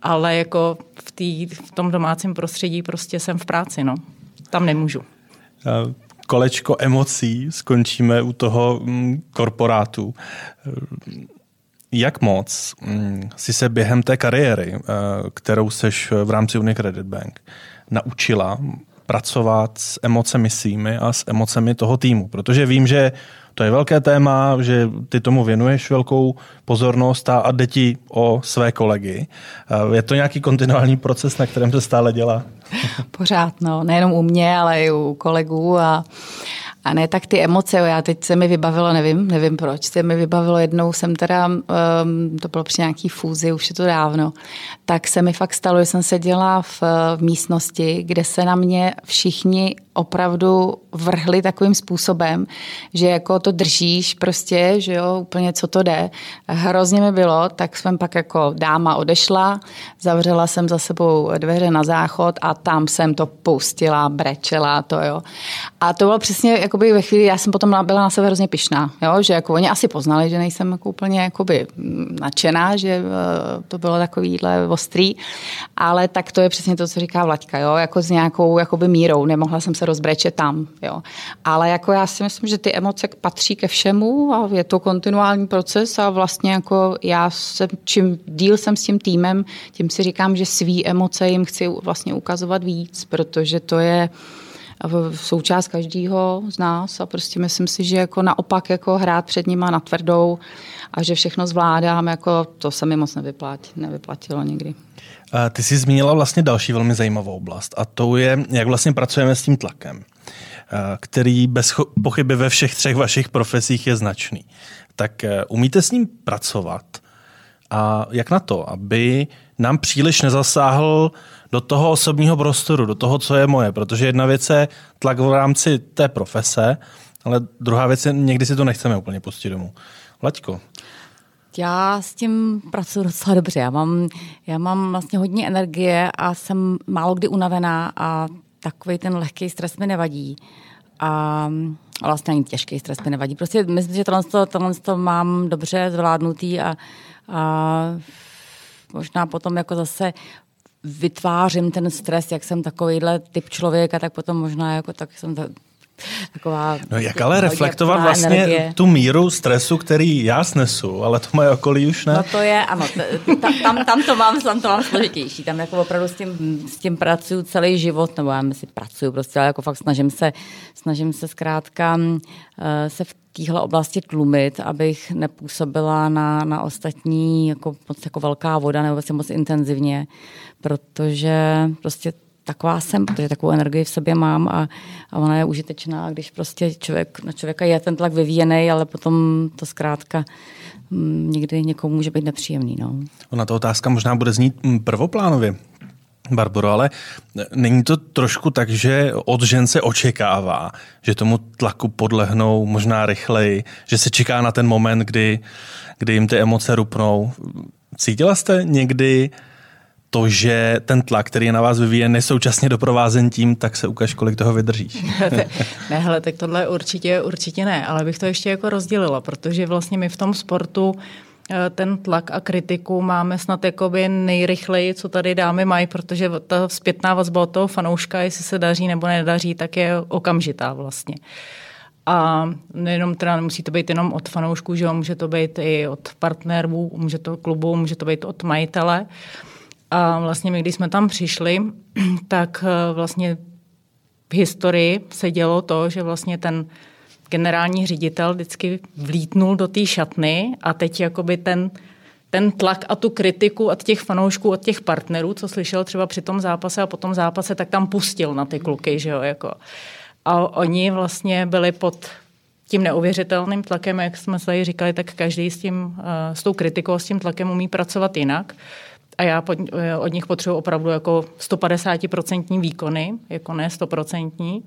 ale jako v, tý, v tom domácím prostředí prostě jsem v práci, no. Tam nemůžu. Kolečko emocí, skončíme u toho mm, korporátu. Jak moc mm, si se během té kariéry, eh, kterou seš v rámci Unicredit Bank, naučila pracovat s emocemi svými a s emocemi toho týmu? Protože vím, že to je velké téma, že ty tomu věnuješ velkou pozornost a, a jde ti o své kolegy. Eh, je to nějaký kontinuální proces, na kterém to stále dělá? Pořád, no. Nejenom u mě, ale i u kolegů a a ne tak ty emoce, já teď se mi vybavilo, nevím, nevím proč, se mi vybavilo jednou, jsem teda, um, to bylo při nějaký fúzi, už je to dávno, tak se mi fakt stalo, že jsem seděla v, v místnosti, kde se na mě všichni opravdu vrhli takovým způsobem, že jako to držíš prostě, že jo, úplně co to jde. Hrozně mi bylo, tak jsem pak jako dáma odešla, zavřela jsem za sebou dveře na záchod a tam jsem to pustila, brečela to, jo. A to bylo přesně jakoby ve chvíli, já jsem potom byla na sebe hrozně pišná, jo, že jako oni asi poznali, že nejsem jako úplně jakoby nadšená, že eh, to bylo takovýhle ostrý, ale tak to je přesně to, co říká Vlaďka, jo, jako s nějakou jakoby mírou, nemohla jsem se rozbreče tam. Jo. Ale jako já si myslím, že ty emoce patří ke všemu a je to kontinuální proces a vlastně jako já jsem, čím díl jsem s tím týmem, tím si říkám, že svý emoce jim chci vlastně ukazovat víc, protože to je součást každého z nás a prostě myslím si, že jako naopak jako hrát před nima na tvrdou a že všechno zvládám, jako to se mi moc nevyplatilo nikdy. Ty jsi zmínila vlastně další velmi zajímavou oblast a to je, jak vlastně pracujeme s tím tlakem, který bez pochyby ve všech třech vašich profesích je značný. Tak e, umíte s ním pracovat a jak na to, aby nám příliš nezasáhl do toho osobního prostoru, do toho, co je moje, protože jedna věc je tlak v rámci té profese, ale druhá věc je, někdy si to nechceme úplně pustit domů. Laďko, já s tím pracuji docela dobře. Já mám, já mám vlastně hodně energie a jsem málo kdy unavená a takový ten lehký stres mi nevadí. A vlastně ani těžký stres mi nevadí. Prostě myslím, že tohle, tohle to mám dobře zvládnutý a, a možná potom jako zase vytvářím ten stres, jak jsem takovýhle typ člověka, tak potom možná jako tak jsem taková... No jak ale reflektovat vlastně energie. tu míru stresu, který já snesu, ale to moje okolí už ne? No to je, ano, t- tam, tam, to mám, tam to mám složitější, tam jako opravdu s tím, s tím pracuju celý život, nebo já si pracuju prostě, ale jako fakt snažím se, snažím se zkrátka uh, se v téhle oblasti tlumit, abych nepůsobila na, na ostatní jako moc jako velká voda nebo vlastně moc intenzivně, protože prostě taková jsem, protože takovou energii v sobě mám a, a ona je užitečná, když prostě člověk, na člověka je ten tlak vyvíjený, ale potom to zkrátka m, mm, někdy někomu může být nepříjemný. No. Ona ta otázka možná bude znít mm, prvoplánově. Barbaro, ale není to trošku tak, že od žen se očekává, že tomu tlaku podlehnou možná rychleji, že se čeká na ten moment, kdy, kdy jim ty emoce rupnou. Cítila jste někdy to, že ten tlak, který je na vás vyvíjen, je současně doprovázen tím, tak se ukaž, kolik toho vydržíš. (laughs) ne, hele, tak tohle určitě, určitě ne, ale bych to ještě jako rozdělila, protože vlastně my v tom sportu eh, ten tlak a kritiku máme snad jakoby nejrychleji, co tady dámy mají, protože ta zpětná vazba od toho fanouška, jestli se daří nebo nedaří, tak je okamžitá vlastně. A nejenom teda nemusí to být jenom od fanoušků, že jo, může to být i od partnerů, může to klubu, může to být od majitele. Uh, a vlastně my, když jsme tam přišli, (clears throat) tak eh, vlastně v historii se dělo to, že vlastně ten generální ředitel vždycky vlítnul do té šatny a teď jakoby ten, ten tlak a tu kritiku od těch fanoušků, od těch partnerů, co slyšel třeba při tom zápase a po tom zápase, tak tam pustil na ty kluky, že jo, jako. A oni vlastně byli pod tím neuvěřitelným tlakem, jak jsme se říkali, tak každý s, tím, eh, s tou kritikou, s tím tlakem umí pracovat jinak a já eh, od nich potřebuji opravdu jako 150% výkony, jako ne 100%.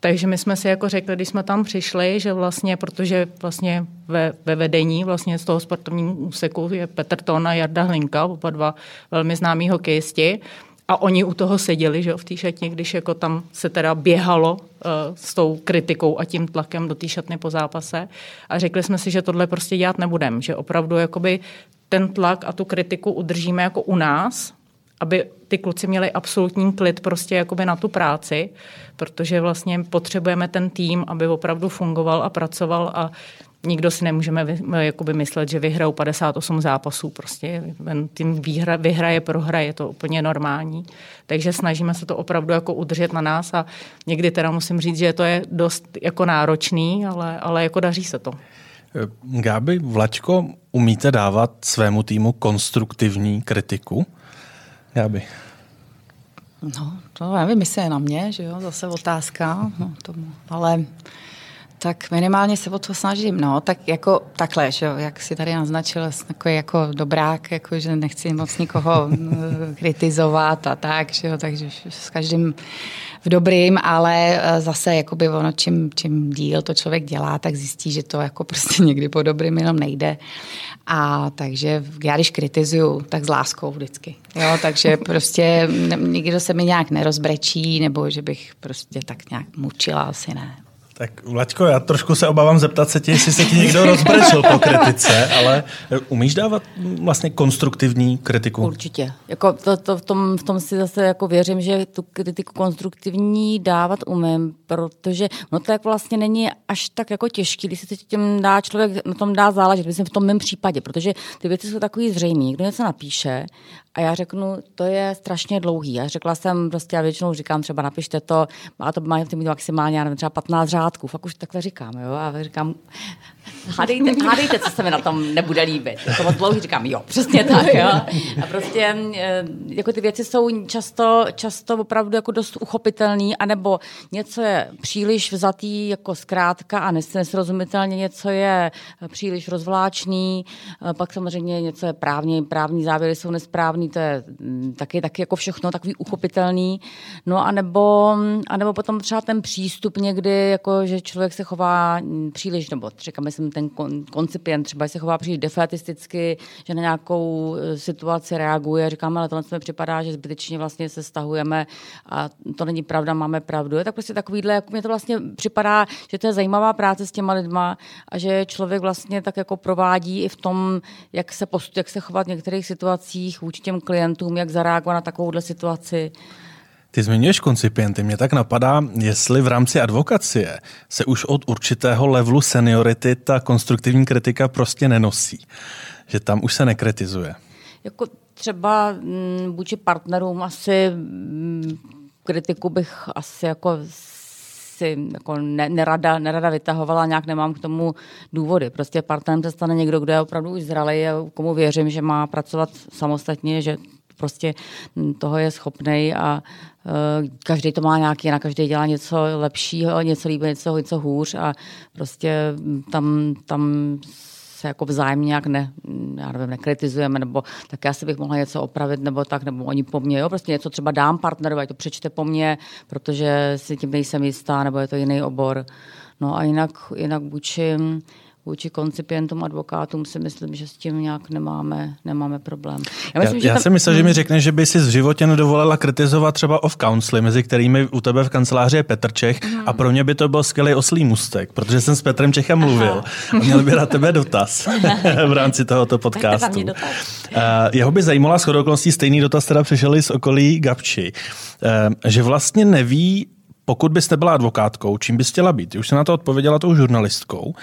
Takže my jsme si jako řekli, když jsme tam přišli, že vlastně, protože vlastně ve, ve vedení vlastně z toho sportovního úseku je Petr Ton a Jarda Hlinka, oba dva velmi známí hokejisti, a oni u toho seděli, že v té šatně, když jako tam se teda běhalo uh, s tou kritikou a tím tlakem do té šatny po zápase. A řekli jsme si, že tohle prostě dělat nebudeme, že opravdu jakoby ten tlak a tu kritiku udržíme jako u nás, aby ty kluci měli absolutní klid prostě jakoby na tu práci, protože vlastně potřebujeme ten tým, aby opravdu fungoval a pracoval a nikdo si nemůžeme jakoby myslet, že vyhrajou 58 zápasů. Prostě ten tým vyhra, vyhraje, prohraje, je to úplně normální. Takže snažíme se to opravdu jako udržet na nás a někdy teda musím říct, že to je dost jako náročný, ale, ale jako daří se to. Gáby, Vlačko, umíte dávat svému týmu konstruktivní kritiku? Gáby. No, to nevím, jestli je na mě, že jo, zase otázka, no, tomu. ale tak minimálně se o to snažím, no, tak jako takhle, že jo, jak si tady naznačil, takový jako dobrák, jako že nechci moc nikoho (laughs) kritizovat a tak, že jo, takže s každým v dobrým, ale eh, zase jakoby ono, čím, čím díl to člověk dělá, tak zjistí, že to jako (laughs) prostě někdy po dobrým jenom nejde. A takže já když kritizuju, tak s láskou vždycky. Jo, takže (laughs) prostě nikdo se mi nějak nerozbrečí, nebo že bych prostě tak nějak mučila, asi ne. Tak Vlaďko, já trošku se obávám zeptat se tě, jestli se ti někdo rozbrečil po kritice, ale umíš dávat vlastně konstruktivní kritiku? Určitě. Jako to, to, v, tom, v tom si zase jako věřím, že tu kritiku konstruktivní dávat umím, protože no to jak vlastně není až tak jako těžký, když se tím dá člověk na tom dá záležet, myslím v tom mém případě, protože ty věci jsou takový zřejmé. Někdo něco napíše a já řeknu, to je strašně dlouhý. Já řekla jsem, prostě já většinou říkám, třeba napište to, má to má mít maximálně, já nevím, třeba 15 řádků, fakt už takhle říkám, jo, a říkám, hádejte, hádejte, co se mi na tom nebude líbit. To moc dlouhý říkám, jo, přesně tak, jo. A prostě eh, jako ty věci jsou často, často opravdu jako dost uchopitelný, anebo něco je příliš vzatý jako zkrátka a nesrozumitelně, něco je příliš rozvláčný, eh, pak samozřejmě něco je právně, právní závěry jsou nesprávný, to je mm, taky, taky jako všechno takový uchopitelný. No a nebo, a nebo potom třeba ten přístup někdy, jako že člověk se chová mm, příliš, nebo říkáme myslím, ten kon, koncipient třeba se chová příliš defetisticky, že na nějakou e, situaci reaguje, říkáme, ale tohle mi připadá, že zbytečně vlastně se stahujeme a to není pravda, máme pravdu. Je tak prostě takovýhle, jako mě to vlastně připadá, že to je zajímavá práce s těma lidma a že člověk vlastně tak jako provádí i v tom, jak se, postu, jak se chovat v některých situacích vůči těm klientům, jak zareagovat na takovouhle situaci. Ty zmiňuješ koncipienty, mě tak napadá, jestli v rámci advokacie se už od určitého levelu seniority ta konstruktivní kritika prostě nenosí. Že tam už se nekritizuje. Jako třeba mm, vůči partnerům asi mm, kritiku bych asi jako si jako ne, nerada, nerada vytahovala, nějak nemám k tomu důvody. Prostě partnerem se stane někdo, kdo je opravdu už zralý a komu věřím, že má pracovat samostatně, že prostě toho je schopný a uh, každý to má nějaký, na každý dělá něco lepšího, něco líbí, něco, něco hůř a prostě tam, tam se jako vzájemně nějak ne, já nevím, nekritizujeme, nebo tak já si bych mohla něco opravit, nebo tak, nebo oni po mně, jo, prostě něco třeba dám partnerovi, to přečte po mně, protože si tím nejsem jistá, nebo je to jiný obor. No a jinak, jinak vůči, vůči koncipientům, advokátům si myslím, že s tím nějak nemáme, nemáme problém. Já, myslím, já, já tam... si myslím, že mi řekne, že by si v životě nedovolila kritizovat třeba off councily, mezi kterými u tebe v kanceláři je Petr Čech mm. a pro mě by to byl skvělý oslý mustek, protože jsem s Petrem Čechem mluvil Aha. a měl by na tebe dotaz (laughs) v rámci tohoto podcastu. Uh, jeho by zajímala shodoklostí stejný dotaz, teda přišel z okolí Gabči, uh, že vlastně neví, pokud byste byla advokátkou, čím byste chtěla být? Už se na to odpověděla tou žurnalistkou.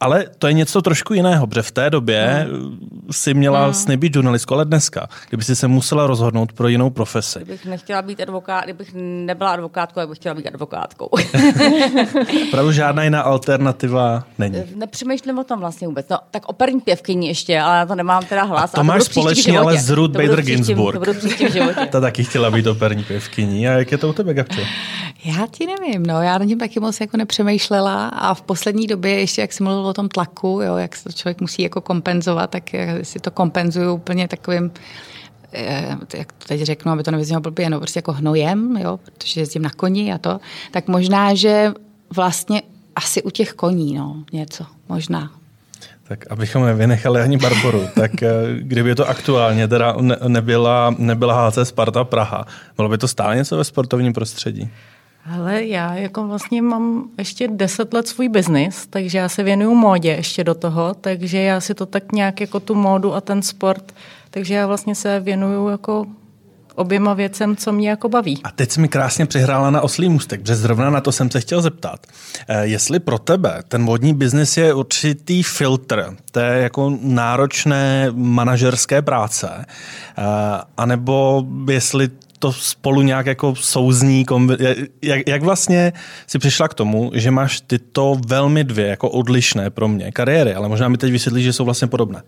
Ale to je něco trošku jiného, protože v té době hmm. si měla hmm. sny být žurnalistkou, ale dneska, kdyby si se musela rozhodnout pro jinou profesi. Kdybych nechtěla být advokát, kdybych nebyla advokátkou, tak bych chtěla být advokátkou. (laughs) Opravdu žádná jiná alternativa není. Nepřemýšlím o tom vlastně vůbec. No, tak operní pěvkyni ještě, ale já to nemám teda hlas. A to máš společně ale s Ruth Bader Ginsburg. To Ta taky chtěla být operní pěvkyní. A jak je to u tebe, Gabče? Já ti nevím, no, já na tím taky moc jako nepřemýšlela a v poslední době ještě, jak jsem o tom tlaku, jo, jak se to člověk musí jako kompenzovat, tak si to kompenzuju úplně takovým eh, jak to teď řeknu, aby to nevyznělo blbě, no prostě jako hnojem, jo, protože jezdím na koni a to, tak možná, že vlastně asi u těch koní, no, něco, možná. Tak abychom nevynechali ani Barboru, (laughs) tak eh, kdyby to aktuálně teda nebyla, nebyla HC Sparta Praha, bylo by to stále něco ve sportovním prostředí? Hele, já jako vlastně mám ještě deset let svůj biznis, takže já se věnuju módě ještě do toho, takže já si to tak nějak jako tu módu a ten sport, takže já vlastně se věnuju jako oběma věcem, co mě jako baví. A teď jsi mi krásně přihrála na oslý můstek, protože zrovna na to jsem se chtěl zeptat. Eh, jestli pro tebe ten modní biznis je určitý filtr té jako náročné manažerské práce, eh, anebo jestli to spolu nějak jako souzní, kombi- jak, jak vlastně si přišla k tomu, že máš tyto velmi dvě jako odlišné pro mě kariéry, ale možná mi teď vysvětlíš, že jsou vlastně podobné.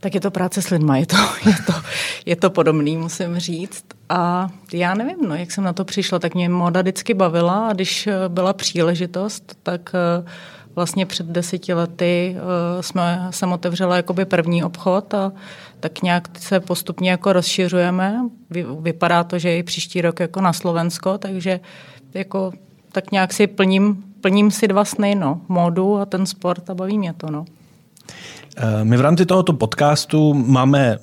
Tak je to práce s lidma, je to, je to, je to podobný, musím říct. A já nevím, no, jak jsem na to přišla, tak mě moda vždycky bavila a když eh, byla příležitost, tak uh, vlastně před deseti lety uh, jsme, jsem otevřela jakoby první obchod a tak nějak se postupně jako rozšiřujeme. Vy, vypadá to, že i příští rok jako na Slovensko, takže jako tak nějak si plním, plním si dva sny, no, módu a ten sport a baví mě to, no. Eh, my v rámci tohoto podcastu máme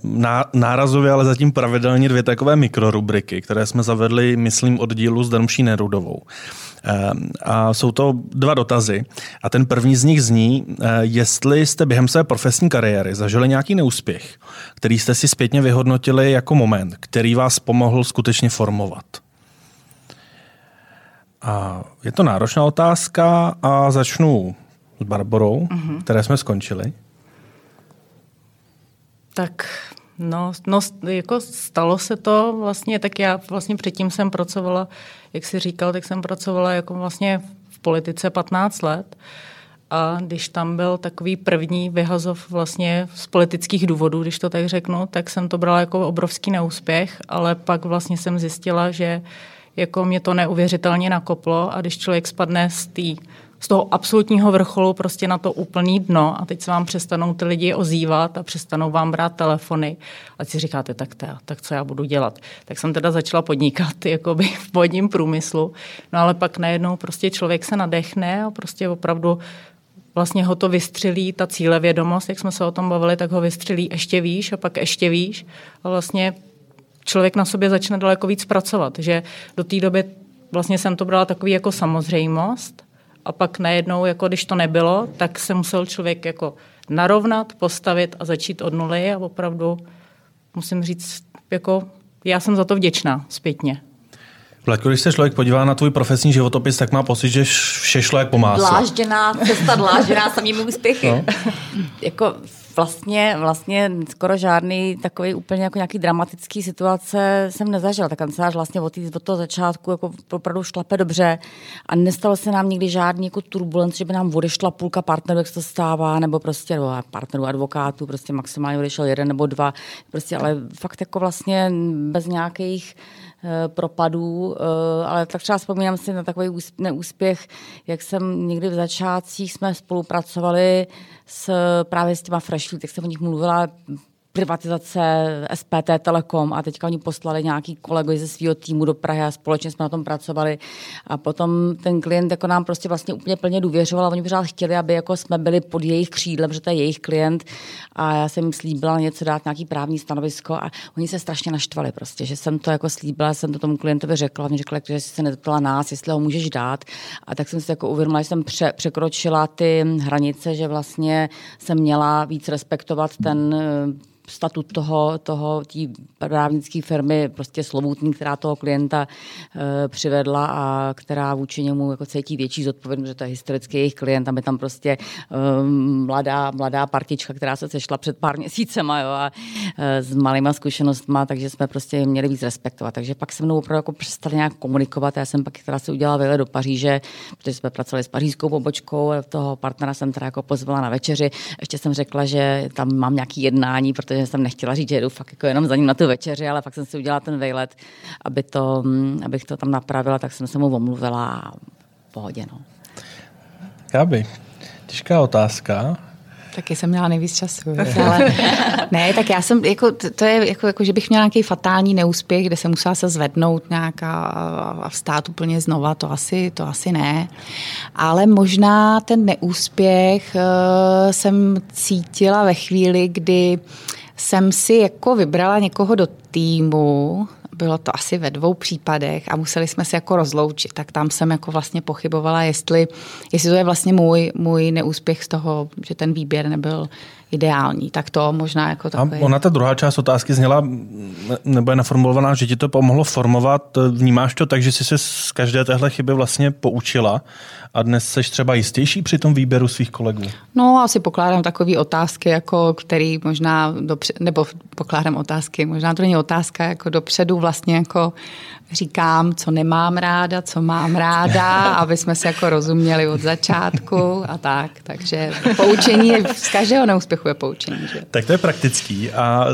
nárazově, ale zatím pravidelně dvě takové mikrorubriky, které jsme zavedli, myslím, od dílu s Danší Nerudovou. Eh, a jsou to dva dotazy. A ten první z nich zní, eh, jestli jste během své profesní kariéry zažili nějaký neúspěch, který jste si zpětně vyhodnotili jako moment, který vás pomohl skutečně formovat. A je to náročná otázka a začnu s Barborou, uh-huh. které jsme skončili. Tak no, no, jako stalo se to vlastně, tak já vlastně předtím jsem pracovala, jak jsi říkal, tak jsem pracovala jako vlastně v politice 15 let. A když tam byl takový první vyhazov vlastně z politických důvodů, když to tak řeknu, tak jsem to brala jako obrovský neúspěch, ale pak vlastně jsem zjistila, že jako mě to neuvěřitelně nakoplo a když člověk spadne z té z toho absolutního vrcholu prostě na to úplný dno a teď se vám přestanou ty lidi ozývat a přestanou vám brát telefony a si říkáte, tak, to, tak co já budu dělat. Tak jsem teda začala podnikat (laughs) jakoby v vodním průmyslu, no ale pak najednou prostě člověk se nadechne a prostě opravdu vlastně ho to vystřelí, ta cílevědomost, jak jsme se o tom bavili, tak ho vystřelí ještě výš a pak ještě výš. A vlastně člověk na sobě začne daleko víc pracovat, že do té doby vlastně jsem to brala takový jako samozřejmost a pak najednou, jako když to nebylo, tak se musel člověk jako narovnat, postavit a začít od nuly a opravdu musím říct, jako já jsem za to vděčná zpětně. Vladko, když se člověk podívá na tvůj profesní životopis, tak má pocit, že vše šlo jak po másle. Dlážděná, cesta dlážděná samými úspěchy. No. jako vlastně, vlastně skoro žádný takový úplně jako nějaký dramatický situace jsem nezažila. Ta kancelář vlastně od, tý, od toho začátku jako opravdu šlape dobře a nestalo se nám nikdy žádný jako turbulence, že by nám odešla půlka partnerů, jak se to stává, nebo prostě nebo partnerů advokátů, prostě maximálně odešel jeden nebo dva, prostě, ale fakt jako vlastně bez nějakých propadů, eh, ale tak třeba vzpomínám si na takový neúspěch, jak jsem někdy v začátcích jsme spolupracovali s právě s těma Freshly, tak jsem o nich mluvila privatizace SPT Telekom a teďka oni poslali nějaký kolegy ze svého týmu do Prahy a společně jsme na tom pracovali. A potom ten klient jako nám prostě vlastně úplně plně důvěřoval a oni pořád chtěli, aby jako jsme byli pod jejich křídlem, že to je jejich klient. A já jsem jim slíbila něco dát, nějaký právní stanovisko a oni se strašně naštvali prostě, že jsem to jako slíbila, jsem to tomu klientovi řekla, oni řekla, že jsi se nezeptala nás, jestli ho můžeš dát. A tak jsem si jako uvědomila, že jsem pře- překročila ty hranice, že vlastně jsem měla víc respektovat ten statut toho, toho tý právnické firmy prostě slovutný, která toho klienta e, přivedla a která vůči němu jako cítí větší zodpovědnost, že to je historický jejich klient a my tam prostě e, mladá, mladá partička, která se sešla před pár měsícema jo, a e, s malýma zkušenostma, takže jsme prostě měli víc respektovat. Takže pak se mnou opravdu jako přestali nějak komunikovat. Já jsem pak která se udělala výlet do Paříže, protože jsme pracovali s pařížskou pobočkou, toho partnera jsem teda jako pozvala na večeři. Ještě jsem řekla, že tam mám nějaký jednání, protože protože jsem nechtěla říct, že jdu fakt jako jenom za ním na tu večeři, ale fakt jsem si udělala ten vejlet, aby to, mm, abych to tam napravila, tak jsem se mu omluvila a pohodě. No. Gáby, těžká otázka. Taky jsem měla nejvíc času. (laughs) Ale ne, tak já jsem, jako, to je jako, jako, že bych měla nějaký fatální neúspěch, kde jsem musela se zvednout nějak a, a vstát úplně znova, to asi, to asi ne. Ale možná ten neúspěch uh, jsem cítila ve chvíli, kdy jsem si jako vybrala někoho do týmu, bylo to asi ve dvou případech a museli jsme se jako rozloučit. Tak tam jsem jako vlastně pochybovala, jestli, jestli to je vlastně můj, můj neúspěch z toho, že ten výběr nebyl ideální. Tak to možná jako takový... A ona ta druhá část otázky zněla, nebo je naformulovaná, že ti to pomohlo formovat. Vnímáš to tak, že jsi se z každé téhle chyby vlastně poučila a dnes seš třeba jistější při tom výběru svých kolegů? No, asi pokládám takové otázky, jako který možná, dopře- nebo pokládám otázky, možná to není otázka, jako dopředu vlastně jako říkám, co nemám ráda, co mám ráda, (laughs) aby jsme se jako rozuměli od začátku a tak. Takže poučení, z každého neúspěchu je poučení. Že? Tak to je praktický a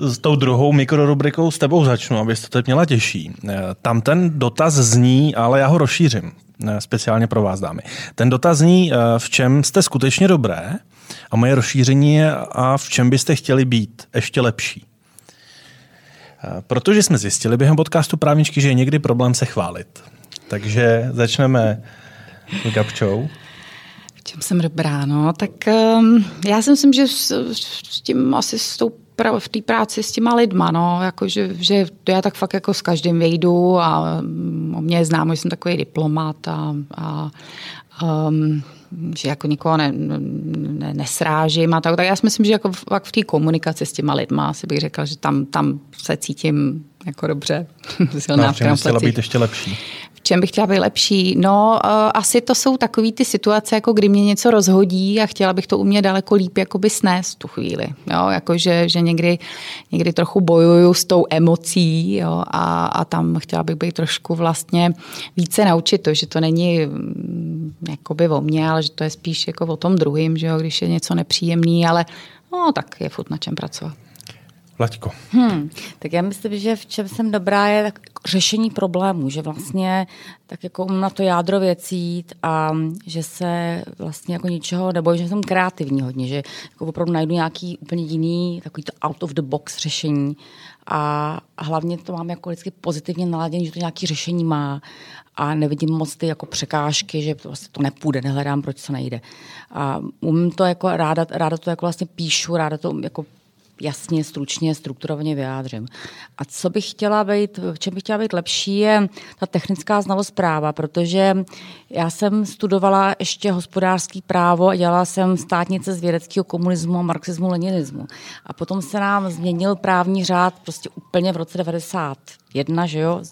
s tou druhou mikrorubrikou s tebou začnu, abyste to měla těžší. Tam ten dotaz zní, ale já ho rozšířím speciálně pro vás, dámy. Ten dotaz zní, v čem jste skutečně dobré a moje rozšíření je, a v čem byste chtěli být ještě lepší. Protože jsme zjistili během podcastu Právničky, že je někdy problém se chválit. Takže začneme s Gabčou. V čem jsem dobrá, no? Tak um, já si myslím, že s, s tím asi s tou v té práci s těma lidma, no, jako, že, že to já tak fakt jako s každým vejdu a mm, o mě je známo, že jsem takový diplomat a, a um, že jako nikoho ne, ne, nesrážím a tak, tak já si myslím, že jako v, v té komunikaci s těma lidma si bych řekla, že tam, tam se cítím jako dobře. (laughs) Silná no, v čem chtěla být ještě lepší? Čem bych chtěla být lepší? No, uh, asi to jsou takové ty situace, jako kdy mě něco rozhodí a chtěla bych to umět daleko líp jakoby snést tu chvíli. Jo, jako že, že někdy, někdy trochu bojuju s tou emocí jo, a, a tam chtěla bych být trošku vlastně více naučit to, že to není mm, jakoby o mně, ale že to je spíš jako o tom druhým, že jo, když je něco nepříjemný, ale no, tak je furt na čem pracovat. Laďko. Hmm, tak já myslím, že v čem jsem dobrá je tak řešení problémů, že vlastně tak jako na to jádro věcí a že se vlastně jako ničeho nebojím, že jsem kreativní hodně, že jako opravdu najdu nějaký úplně jiný, takový to out of the box řešení a hlavně to mám jako vždycky pozitivně naladění, že to nějaké řešení má a nevidím moc ty jako překážky, že to, vlastně to nepůjde, nehledám, proč to nejde. A umím to jako ráda, ráda to jako vlastně píšu, ráda to jako jasně, stručně, strukturovaně vyjádřím. A co bych chtěla být, v čem bych chtěla být lepší, je ta technická znalost práva, protože já jsem studovala ještě hospodářský právo a dělala jsem státnice z vědeckého komunismu a marxismu, leninismu. A potom se nám změnil právní řád prostě úplně v roce 90 jedna, že jo.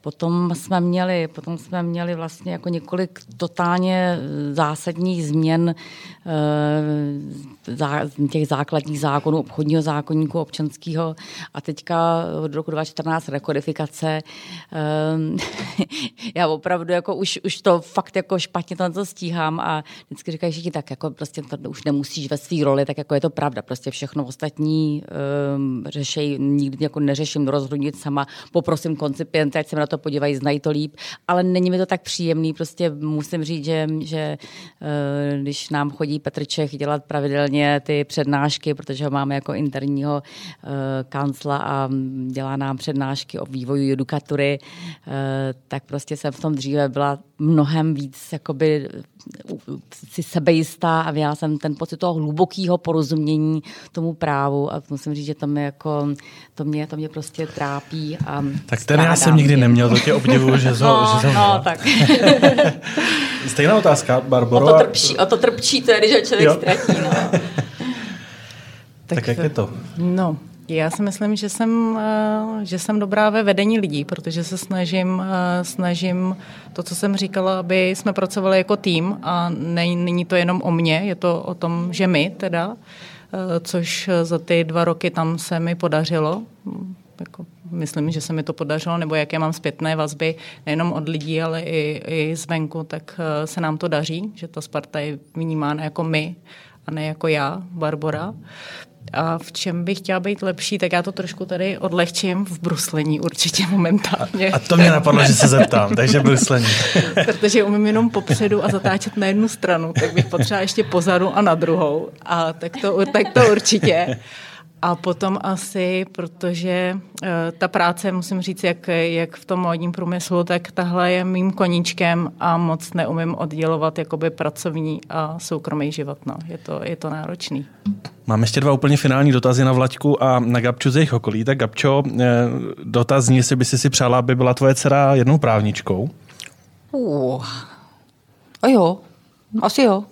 Potom jsme měli, potom jsme měli vlastně jako několik totálně zásadních změn eh, těch základních zákonů, obchodního zákonníku, občanského a teďka od roku 2014 rekodifikace. Eh, (laughs) já opravdu jako už, už to fakt jako špatně to stíhám a vždycky říkají že tak jako prostě to už nemusíš ve své roli, tak jako je to pravda. Prostě všechno ostatní um, řešej, nikdy jako neřeším rozhodnit sama, poprosím koncipienty, ať se na to podívají, znají to líp, ale není mi to tak příjemný, prostě musím říct, že, že uh, když nám chodí Petr Čech dělat pravidelně ty přednášky, protože ho máme jako interního uh, kancla a dělá nám přednášky o vývoju judikatury, uh, tak prostě jsem v tom dříve byla mnohem víc jakoby si sebejistá a měla jsem ten pocit toho hlubokého porozumění tomu právu a musím říct, že to mě, jako, to mě, to mě prostě trápí. A tak ten já jsem nikdy neměl, to tě obdivuju, že to, (laughs) no, že no, tak. (laughs) Stejná otázka, Barbaro. O to trpčí, o to trpčí to je, když člověk jo. ztratí. No. tak, (laughs) tak jak je to? No, já si myslím, že jsem, eh, že jsem dobrá ve vedení lidí, protože se snažím, eh, snažím to, co jsem říkala, aby jsme pracovali jako tým a není to jenom o mně, je to o tom, že my teda, eh, což za ty dva roky tam se mi podařilo. Jako myslím, že se mi to podařilo, nebo jaké mám zpětné vazby, nejenom od lidí, ale i, i zvenku, tak se nám to daří, že ta Sparta je vnímána jako my a ne jako já, Barbora. A v čem bych chtěla být lepší, tak já to trošku tady odlehčím v bruslení určitě momentálně. A to mě napadlo, že se zeptám, takže bruslení. (laughs) Protože umím jenom popředu a zatáčet na jednu stranu, tak bych potřeba ještě pozadu a na druhou. A tak to, tak to určitě. A potom asi, protože uh, ta práce, musím říct, jak, jak v tom módním průmyslu, tak tahle je mým koníčkem a moc neumím oddělovat jakoby pracovní a soukromý život. No. Je, to, je to náročný. Mám ještě dva úplně finální dotazy na Vlaďku a na Gabču z jejich okolí. Tak Gabčo, eh, dotaz zní, jestli by si si přála, aby byla tvoje dcera jednou právničkou. Uh. A jo, asi jo.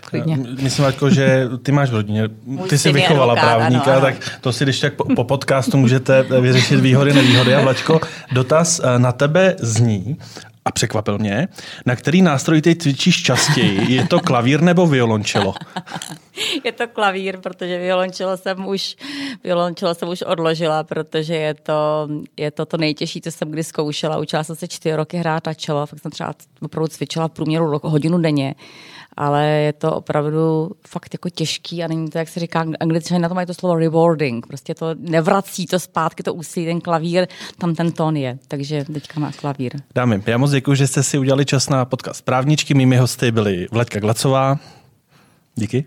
Klidně. Myslím, Vaďko, že ty máš v rodině, ty jsi vychovala advokát, právníka, ano, ano. tak to si když tak po, po podcastu můžete vyřešit výhody, nevýhody. A Vlaďko, dotaz eh, na tebe zní, a překvapil mě, na který nástroj ty cvičíš častěji? Je to klavír nebo violončelo? (laughs) je to klavír, protože violončelo jsem už, violončelo jsem už odložila, protože je to, je to to nejtěžší, co jsem kdy zkoušela. Učila jsem se čtyři roky hrát na čelo, fakt jsem třeba opravdu cvičila v průměru hodinu denně ale je to opravdu fakt jako těžký a není to, jak se říká, angličané na to mají to slovo rewarding, prostě to nevrací to zpátky, to úsilí, ten klavír, tam ten tón je, takže teďka má klavír. Dámy, já moc děkuji, že jste si udělali čas na podcast Právničky, mými hosty byly Vladka Glacová, díky.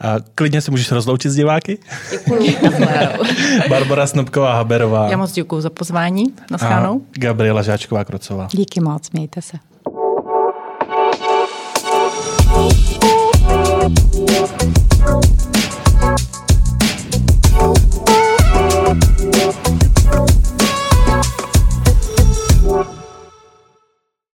A klidně se můžeš rozloučit s diváky. Děkuji. (laughs) Barbara Snobková Haberová. Já moc děkuji za pozvání. Naschánou. Gabriela Žáčková Krocová. Díky moc, mějte se.